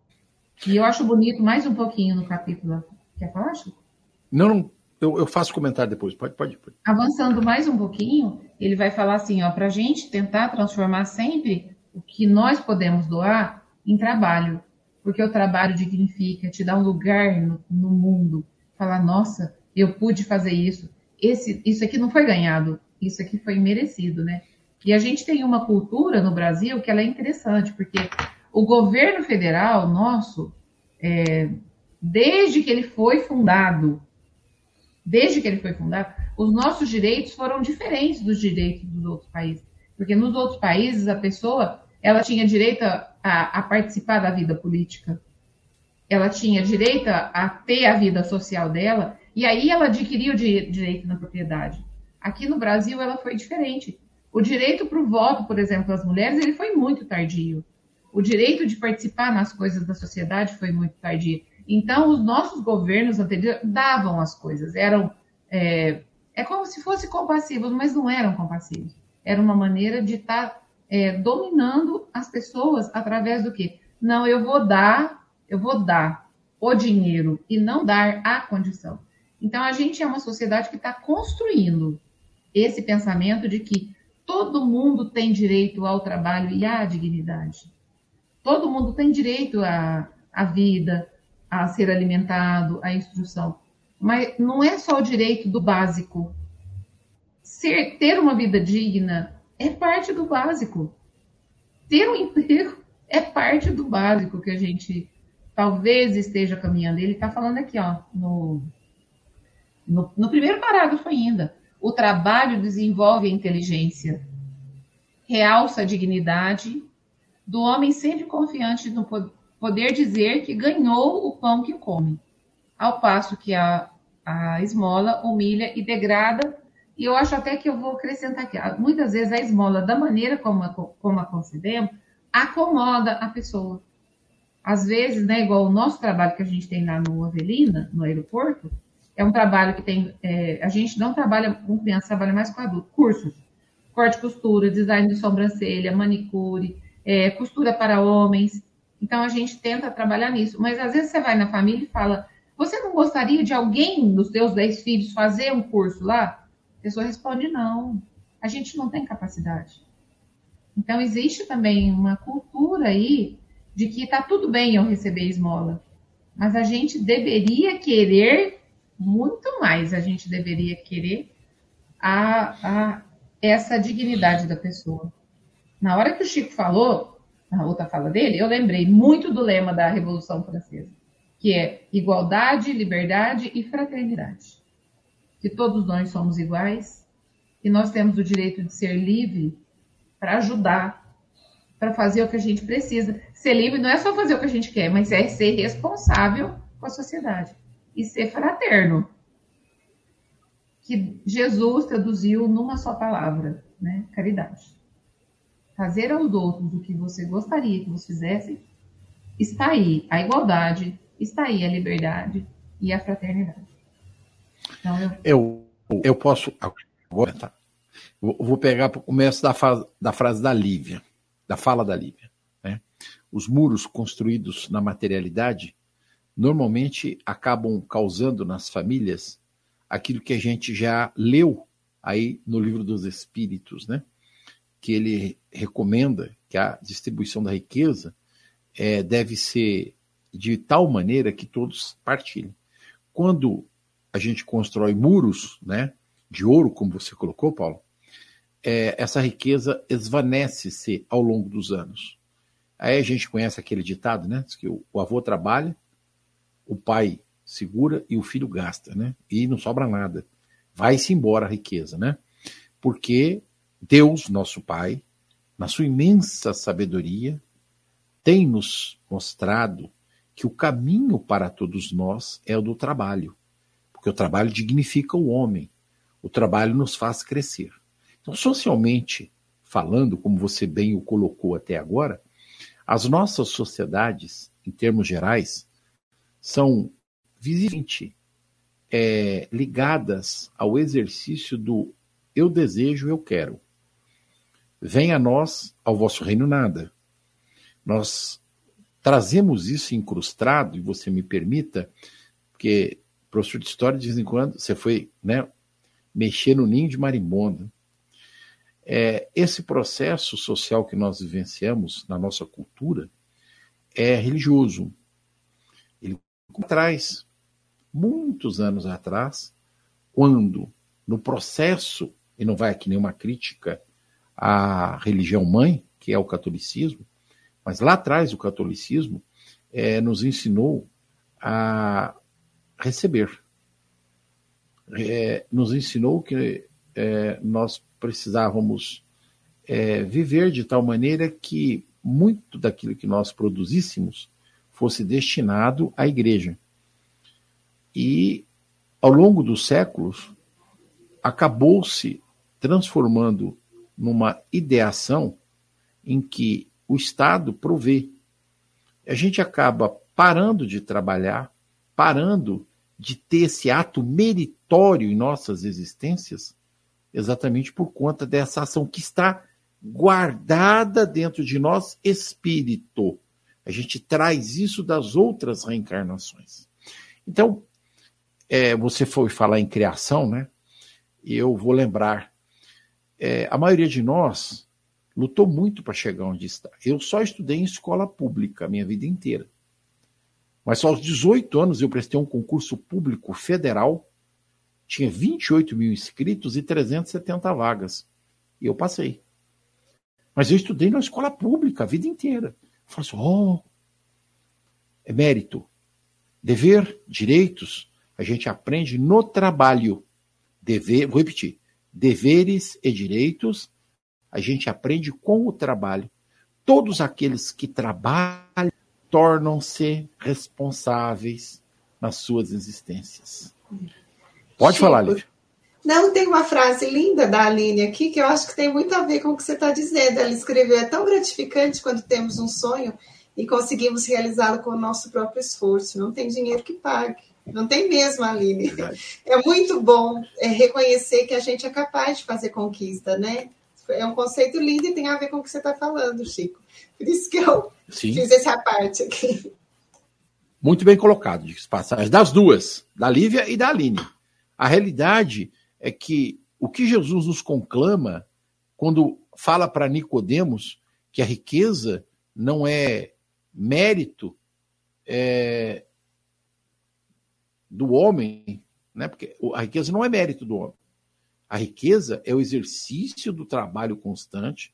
E eu acho bonito mais um pouquinho no capítulo. Quer falar, Chico? Não, não eu, eu, faço comentário depois. Pode, pode, pode. Avançando mais um pouquinho, ele vai falar assim, ó, para a gente tentar transformar sempre o que nós podemos doar em trabalho, porque o trabalho dignifica, te dá um lugar no, no mundo. Falar, nossa, eu pude fazer isso. Esse, isso aqui não foi ganhado, isso aqui foi merecido, né? E a gente tem uma cultura no Brasil que ela é interessante, porque o governo federal nosso, é, desde que ele foi fundado, desde que ele foi fundado, os nossos direitos foram diferentes dos direitos dos outros países. Porque nos outros países, a pessoa ela tinha direito a, a participar da vida política, ela tinha direito a ter a vida social dela, e aí ela adquiriu o direito na propriedade. Aqui no Brasil, ela foi diferente. O direito para o voto, por exemplo, das mulheres, ele foi muito tardio. O direito de participar nas coisas da sociedade foi muito tardio. Então, os nossos governos anteriores davam as coisas, eram. É, é como se fossem compassivos, mas não eram compassivos. Era uma maneira de estar tá, é, dominando as pessoas através do quê? Não, eu vou dar, eu vou dar o dinheiro e não dar a condição. Então, a gente é uma sociedade que está construindo esse pensamento de que todo mundo tem direito ao trabalho e à dignidade. Todo mundo tem direito à, à vida, a ser alimentado, a instrução. Mas não é só o direito do básico. Ser, ter uma vida digna é parte do básico. Ter um emprego é parte do básico que a gente talvez esteja caminhando. Ele está falando aqui, ó, no, no, no primeiro parágrafo ainda. O trabalho desenvolve a inteligência, realça a dignidade do homem sempre confiante no, poder dizer que ganhou o pão que come, ao passo que a, a esmola humilha e degrada. E eu acho até que eu vou acrescentar aqui. Muitas vezes a esmola, da maneira como a, como a concebemos, acomoda a pessoa. Às vezes, né, igual o nosso trabalho que a gente tem lá no Avelina, no aeroporto, é um trabalho que tem. É, a gente não trabalha com criança, trabalha mais com adulto. Cursos: corte costura, design de sobrancelha, manicure, é, costura para homens. Então a gente tenta trabalhar nisso. Mas às vezes você vai na família e fala: Você não gostaria de alguém dos seus dez filhos fazer um curso lá? A pessoa responde: Não, a gente não tem capacidade. Então existe também uma cultura aí de que está tudo bem eu receber esmola, mas a gente deveria querer muito mais, a gente deveria querer a, a essa dignidade da pessoa. Na hora que o Chico falou, na outra fala dele, eu lembrei muito do lema da Revolução Francesa, que é igualdade, liberdade e fraternidade. Que todos nós somos iguais e nós temos o direito de ser livre para ajudar, para fazer o que a gente precisa. Ser livre não é só fazer o que a gente quer, mas é ser responsável com a sociedade e ser fraterno. Que Jesus traduziu numa só palavra, né? Caridade fazer aos outros o que você gostaria que você fizesse, está aí a igualdade, está aí a liberdade e a fraternidade. Eu... eu, posso agora, tá? Vou pegar o começo da, da frase da Lívia, da fala da Lívia. Né? Os muros construídos na materialidade normalmente acabam causando nas famílias aquilo que a gente já leu aí no livro dos Espíritos, né? que ele recomenda que a distribuição da riqueza é, deve ser de tal maneira que todos partilhem. Quando a gente constrói muros né, de ouro, como você colocou, Paulo, é, essa riqueza esvanece-se ao longo dos anos. Aí a gente conhece aquele ditado, né? Que o, o avô trabalha, o pai segura e o filho gasta, né? E não sobra nada. Vai-se embora a riqueza, né? Porque Deus, nosso Pai, na sua imensa sabedoria, tem nos mostrado que o caminho para todos nós é o do trabalho, porque o trabalho dignifica o homem, o trabalho nos faz crescer. Então, socialmente falando, como você bem o colocou até agora, as nossas sociedades, em termos gerais, são visivelmente é, ligadas ao exercício do eu desejo, eu quero. Venha a nós, ao vosso reino, nada. Nós trazemos isso incrustado, e você me permita, porque professor de história, de vez em quando, você foi né, mexer no ninho de marimbondo. É, esse processo social que nós vivenciamos na nossa cultura é religioso. Ele traz muitos anos atrás, quando no processo, e não vai aqui nenhuma crítica à religião mãe, que é o catolicismo, mas lá atrás o catolicismo é, nos ensinou a receber. É, nos ensinou que é, nós precisávamos é, viver de tal maneira que muito daquilo que nós produzíssemos fosse destinado à igreja. E, ao longo dos séculos, acabou-se transformando numa ideação em que o Estado provê. A gente acaba parando de trabalhar, parando de ter esse ato meritório em nossas existências, exatamente por conta dessa ação que está guardada dentro de nós, espírito. A gente traz isso das outras reencarnações. Então, é, você foi falar em criação, né? E eu vou lembrar. É, a maioria de nós lutou muito para chegar onde está. Eu só estudei em escola pública a minha vida inteira. Mas aos 18 anos eu prestei um concurso público federal, tinha 28 mil inscritos e 370 vagas. E eu passei. Mas eu estudei na escola pública a vida inteira. Eu falei assim, oh, é mérito. Dever, direitos, a gente aprende no trabalho. Dever, vou repetir. Deveres e direitos, a gente aprende com o trabalho. Todos aqueles que trabalham tornam-se responsáveis nas suas existências. Pode Chico, falar, Lívia. Não, tem uma frase linda da Aline aqui que eu acho que tem muito a ver com o que você está dizendo. Ela escreveu: é tão gratificante quando temos um sonho e conseguimos realizá-lo com o nosso próprio esforço. Não tem dinheiro que pague. Não tem mesmo, Aline. Verdade. É muito bom é, reconhecer que a gente é capaz de fazer conquista, né? É um conceito lindo e tem a ver com o que você está falando, Chico. Por isso que eu Sim. fiz essa parte aqui. Muito bem colocado, de passagem. Das duas, da Lívia e da Aline. A realidade é que o que Jesus nos conclama quando fala para Nicodemos que a riqueza não é mérito, é, do homem, né? porque a riqueza não é mérito do homem. A riqueza é o exercício do trabalho constante,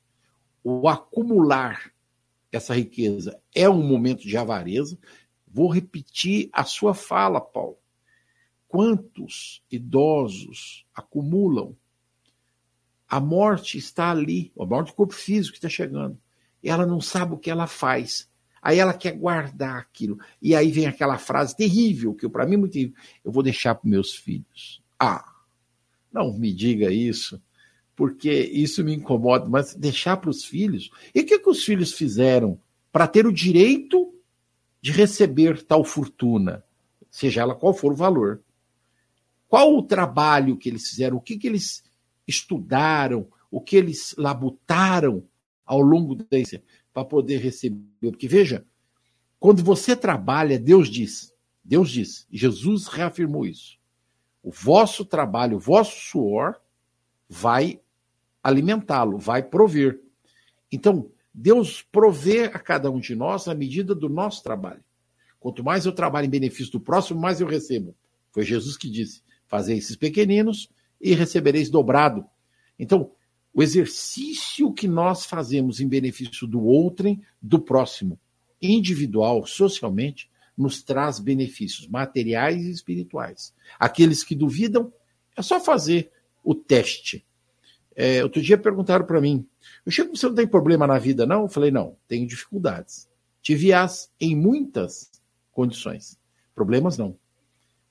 o acumular essa riqueza é um momento de avareza. Vou repetir a sua fala, Paulo. Quantos idosos acumulam? A morte está ali, a morte do corpo físico está chegando. Ela não sabe o que ela faz. Aí ela quer guardar aquilo. E aí vem aquela frase terrível, que para mim é muito terrível. Eu vou deixar para meus filhos. Ah, não me diga isso, porque isso me incomoda, mas deixar para os filhos. E o que, que os filhos fizeram para ter o direito de receber tal fortuna, seja ela qual for o valor? Qual o trabalho que eles fizeram? O que, que eles estudaram? O que eles labutaram ao longo desse para poder receber. Porque veja, quando você trabalha, Deus diz, Deus diz, Jesus reafirmou isso. O vosso trabalho, o vosso suor vai alimentá-lo, vai prover. Então, Deus provê a cada um de nós a medida do nosso trabalho. Quanto mais eu trabalho em benefício do próximo, mais eu recebo. Foi Jesus que disse: Fazei esses pequeninos e recebereis dobrado. Então, o exercício que nós fazemos em benefício do outrem, do próximo, individual, socialmente, nos traz benefícios materiais e espirituais. Aqueles que duvidam, é só fazer o teste. É, outro dia perguntaram para mim, eu chego, você não tem problema na vida, não? Eu falei, não, tenho dificuldades. Tive as em muitas condições. Problemas não.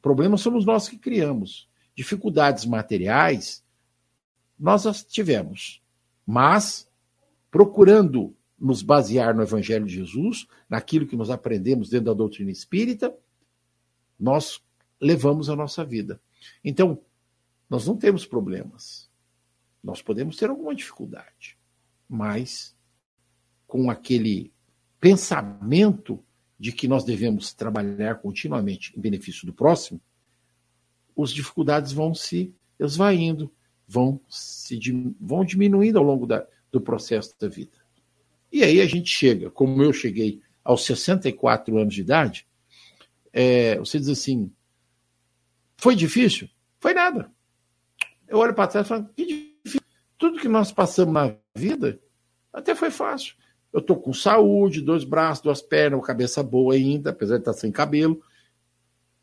Problemas somos nós que criamos. Dificuldades materiais, nós as tivemos. Mas, procurando nos basear no Evangelho de Jesus, naquilo que nós aprendemos dentro da doutrina espírita, nós levamos a nossa vida. Então, nós não temos problemas. Nós podemos ter alguma dificuldade, mas com aquele pensamento de que nós devemos trabalhar continuamente em benefício do próximo, as dificuldades vão se esvaindo, vão, se, vão diminuindo ao longo da, do processo da vida. E aí a gente chega, como eu cheguei aos 64 anos de idade, é, você diz assim: foi difícil? Foi nada. Eu olho para trás e falo: que difícil. Tudo que nós passamos na vida até foi fácil. Eu estou com saúde, dois braços, duas pernas, uma cabeça boa ainda, apesar de estar sem cabelo.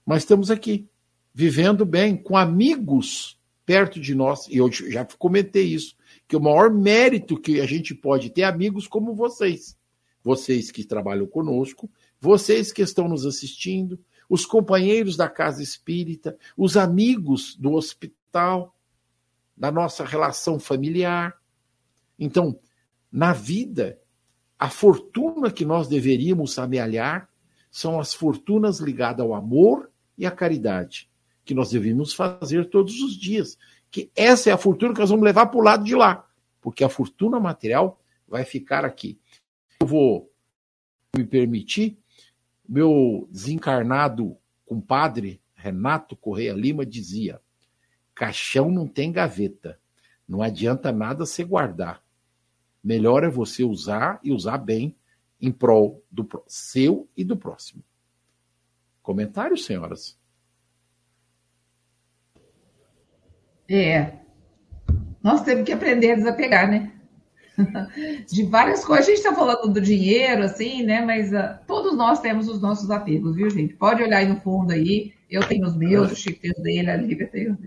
Mas estamos aqui, vivendo bem, com amigos perto de nós. E eu já comentei isso que o maior mérito que a gente pode ter amigos como vocês. Vocês que trabalham conosco, vocês que estão nos assistindo, os companheiros da casa espírita, os amigos do hospital, da nossa relação familiar. Então, na vida, a fortuna que nós deveríamos amealhar são as fortunas ligadas ao amor e à caridade, que nós devemos fazer todos os dias que essa é a fortuna que nós vamos levar para o lado de lá, porque a fortuna material vai ficar aqui. Eu vou me permitir, meu desencarnado compadre Renato Correia Lima dizia: caixão não tem gaveta, não adianta nada você guardar. Melhor é você usar e usar bem em prol do seu e do próximo. Comentários, senhoras? É. Nós temos que aprender a desapegar, né? De várias coisas. A gente está falando do dinheiro, assim, né? Mas uh, todos nós temos os nossos apegos, viu, gente? Pode olhar aí no fundo aí. Eu tenho os meus, o Chico tem os dele, a Lívia tem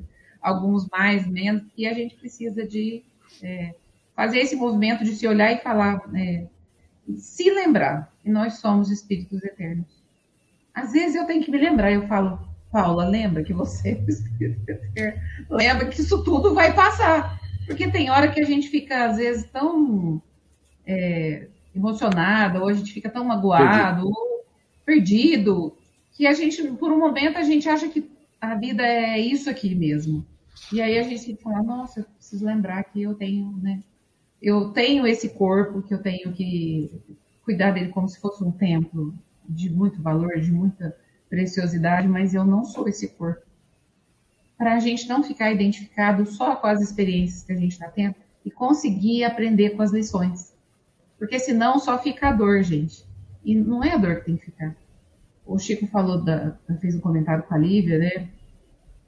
alguns mais, menos. E a gente precisa de é, fazer esse movimento de se olhar e falar, é, se lembrar que nós somos espíritos eternos. Às vezes eu tenho que me lembrar, eu falo, Paula, lembra que você lembra que isso tudo vai passar. Porque tem hora que a gente fica, às vezes, tão é, emocionado, ou a gente fica tão magoado, perdido. ou perdido, que a gente, por um momento, a gente acha que a vida é isso aqui mesmo. E aí a gente fala, nossa, eu preciso lembrar que eu tenho, né? Eu tenho esse corpo, que eu tenho que cuidar dele como se fosse um templo de muito valor, de muita preciosidade, mas eu não sou esse corpo. Para a gente não ficar identificado só com as experiências que a gente está tendo e conseguir aprender com as lições. Porque senão só fica a dor, gente. E não é a dor que tem que ficar. O Chico falou, da, fez um comentário com a Lívia, né?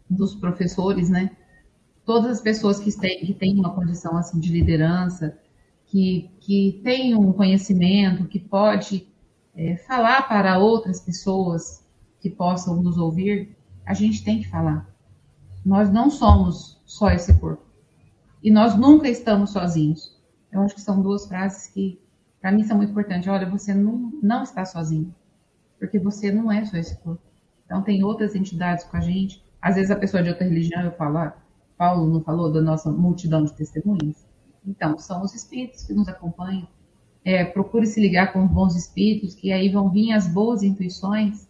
Dos professores, né? Todas as pessoas que têm, que têm uma condição assim de liderança, que, que têm um conhecimento, que pode é, falar para outras pessoas que possam nos ouvir, a gente tem que falar. Nós não somos só esse corpo. E nós nunca estamos sozinhos. Eu acho que são duas frases que, para mim, são muito importantes. Olha, você não, não está sozinho. Porque você não é só esse corpo. Então, tem outras entidades com a gente. Às vezes, a pessoa de outra religião, eu falo, ah, Paulo não falou da nossa multidão de testemunhas? Então, são os espíritos que nos acompanham. É, procure se ligar com bons espíritos, que aí vão vir as boas intuições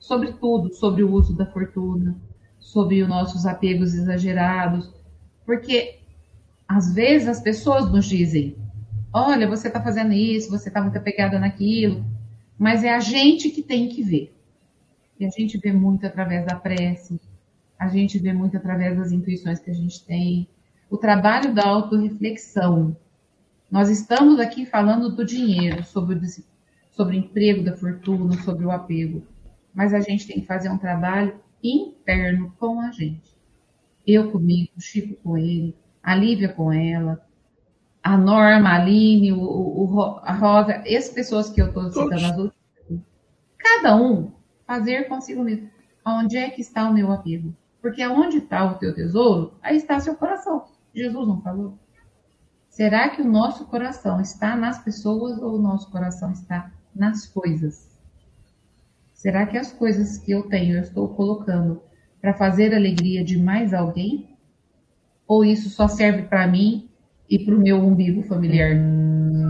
sobre tudo, sobre o uso da fortuna, sobre os nossos apegos exagerados, porque às vezes as pessoas nos dizem: olha, você está fazendo isso, você está muito apegada naquilo, mas é a gente que tem que ver. E a gente vê muito através da prece, a gente vê muito através das intuições que a gente tem, o trabalho da autorreflexão. Nós estamos aqui falando do dinheiro, sobre o, sobre o emprego da fortuna, sobre o apego mas a gente tem que fazer um trabalho interno com a gente. Eu comigo, o Chico com ele, a Lívia com ela, a Norma, a Aline, o, o, a Rosa, essas pessoas que eu estou citando as últimas, cada um fazer consigo mesmo. Onde é que está o meu apego? Porque onde está o teu tesouro, aí está seu coração. Jesus não falou? Será que o nosso coração está nas pessoas ou o nosso coração está nas coisas? Será que as coisas que eu tenho eu estou colocando para fazer a alegria de mais alguém? Ou isso só serve para mim e para o meu umbigo familiar?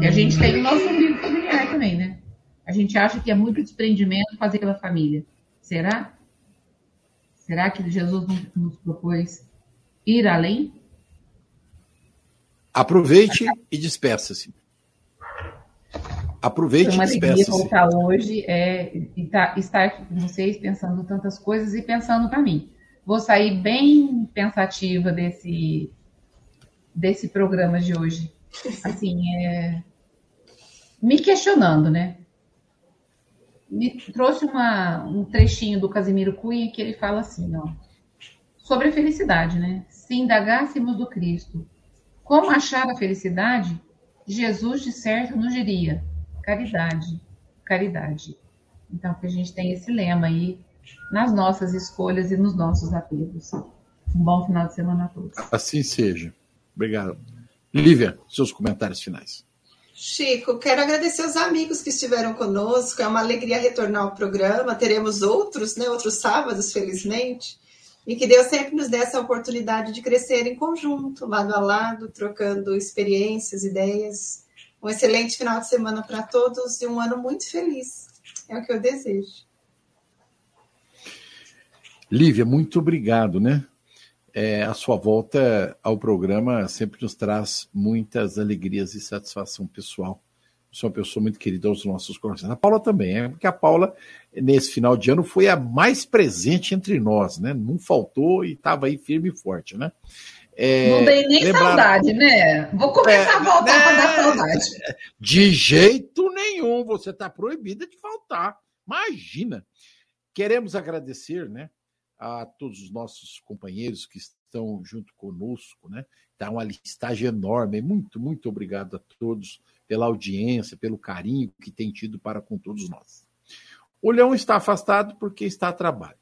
E a gente tem o nosso umbigo familiar também, né? A gente acha que é muito desprendimento fazer pela família. Será? Será que Jesus nos propôs ir além? Aproveite e despeça-se. Aproveite uma e despeça-se. voltar hoje é estar aqui com vocês pensando tantas coisas e pensando para mim. Vou sair bem pensativa desse desse programa de hoje. Assim, é, me questionando, né? Me trouxe uma, um trechinho do Casimiro Cunha que ele fala assim, ó, sobre a felicidade, né? Se indagássemos do Cristo como achar a felicidade? Jesus, de certo, nos diria: caridade, caridade. Então, que a gente tem esse lema aí nas nossas escolhas e nos nossos apegos. Um bom final de semana a todos. Assim seja. Obrigado. Lívia, seus comentários finais. Chico, quero agradecer os amigos que estiveram conosco. É uma alegria retornar ao programa. Teremos outros, né? Outros sábados, felizmente. E que Deus sempre nos dê essa oportunidade de crescer em conjunto, lado a lado, trocando experiências, ideias. Um excelente final de semana para todos e um ano muito feliz. É o que eu desejo. Lívia, muito obrigado, né? É, a sua volta ao programa sempre nos traz muitas alegrias e satisfação pessoal sou uma pessoa muito querida aos nossos corações. A Paula também, é porque a Paula, nesse final de ano, foi a mais presente entre nós, né? Não faltou e estava aí firme e forte, né? É, não dei nem lembrar... saudade, né? Vou começar é, a voltar né? para dar saudade. De jeito nenhum, você está proibida de faltar. Imagina. Queremos agradecer, né? A todos os nossos companheiros que estão junto conosco, né? Está uma listagem enorme. Muito, muito obrigado a todos pela audiência, pelo carinho que tem tido para com todos nós. O Leão está afastado porque está a trabalho.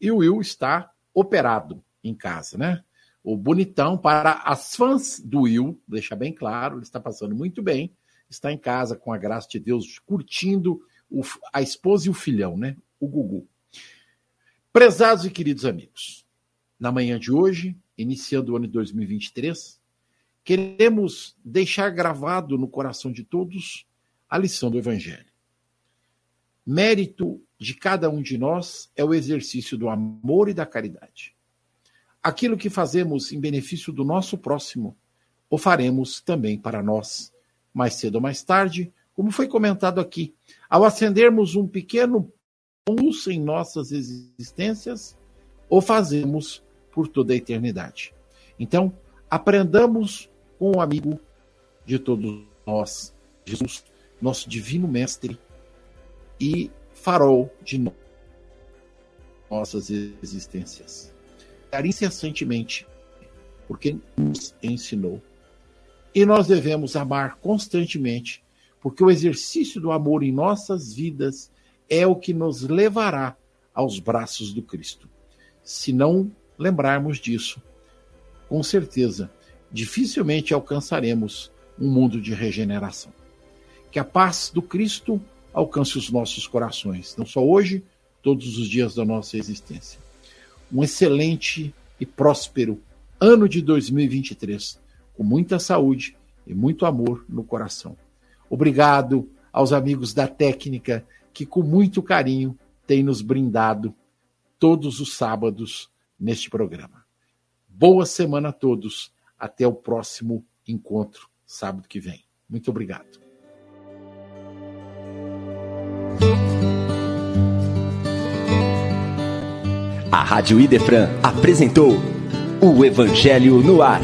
E o Will está operado em casa, né? O bonitão, para as fãs do Will, deixa bem claro, ele está passando muito bem, está em casa com a graça de Deus, curtindo o, a esposa e o filhão, né? O Gugu. Prezados e queridos amigos, na manhã de hoje, iniciando o ano de 2023, queremos deixar gravado no coração de todos a lição do Evangelho. Mérito de cada um de nós é o exercício do amor e da caridade. Aquilo que fazemos em benefício do nosso próximo, o faremos também para nós, mais cedo ou mais tarde, como foi comentado aqui. Ao acendermos um pequeno pulso em nossas existências, o fazemos por toda a eternidade. Então, aprendamos com o amigo de todos nós, Jesus, nosso divino mestre e farol de no nossas existências. Incessantemente, porque nos ensinou. E nós devemos amar constantemente, porque o exercício do amor em nossas vidas é o que nos levará aos braços do Cristo. Se não lembrarmos disso, com certeza dificilmente alcançaremos um mundo de regeneração. Que a paz do Cristo alcance os nossos corações, não só hoje, todos os dias da nossa existência. Um excelente e próspero ano de 2023, com muita saúde e muito amor no coração. Obrigado aos amigos da técnica que, com muito carinho, têm nos brindado todos os sábados neste programa. Boa semana a todos até o próximo encontro, sábado que vem. Muito obrigado. A Rádio Idefran apresentou o Evangelho no Ar.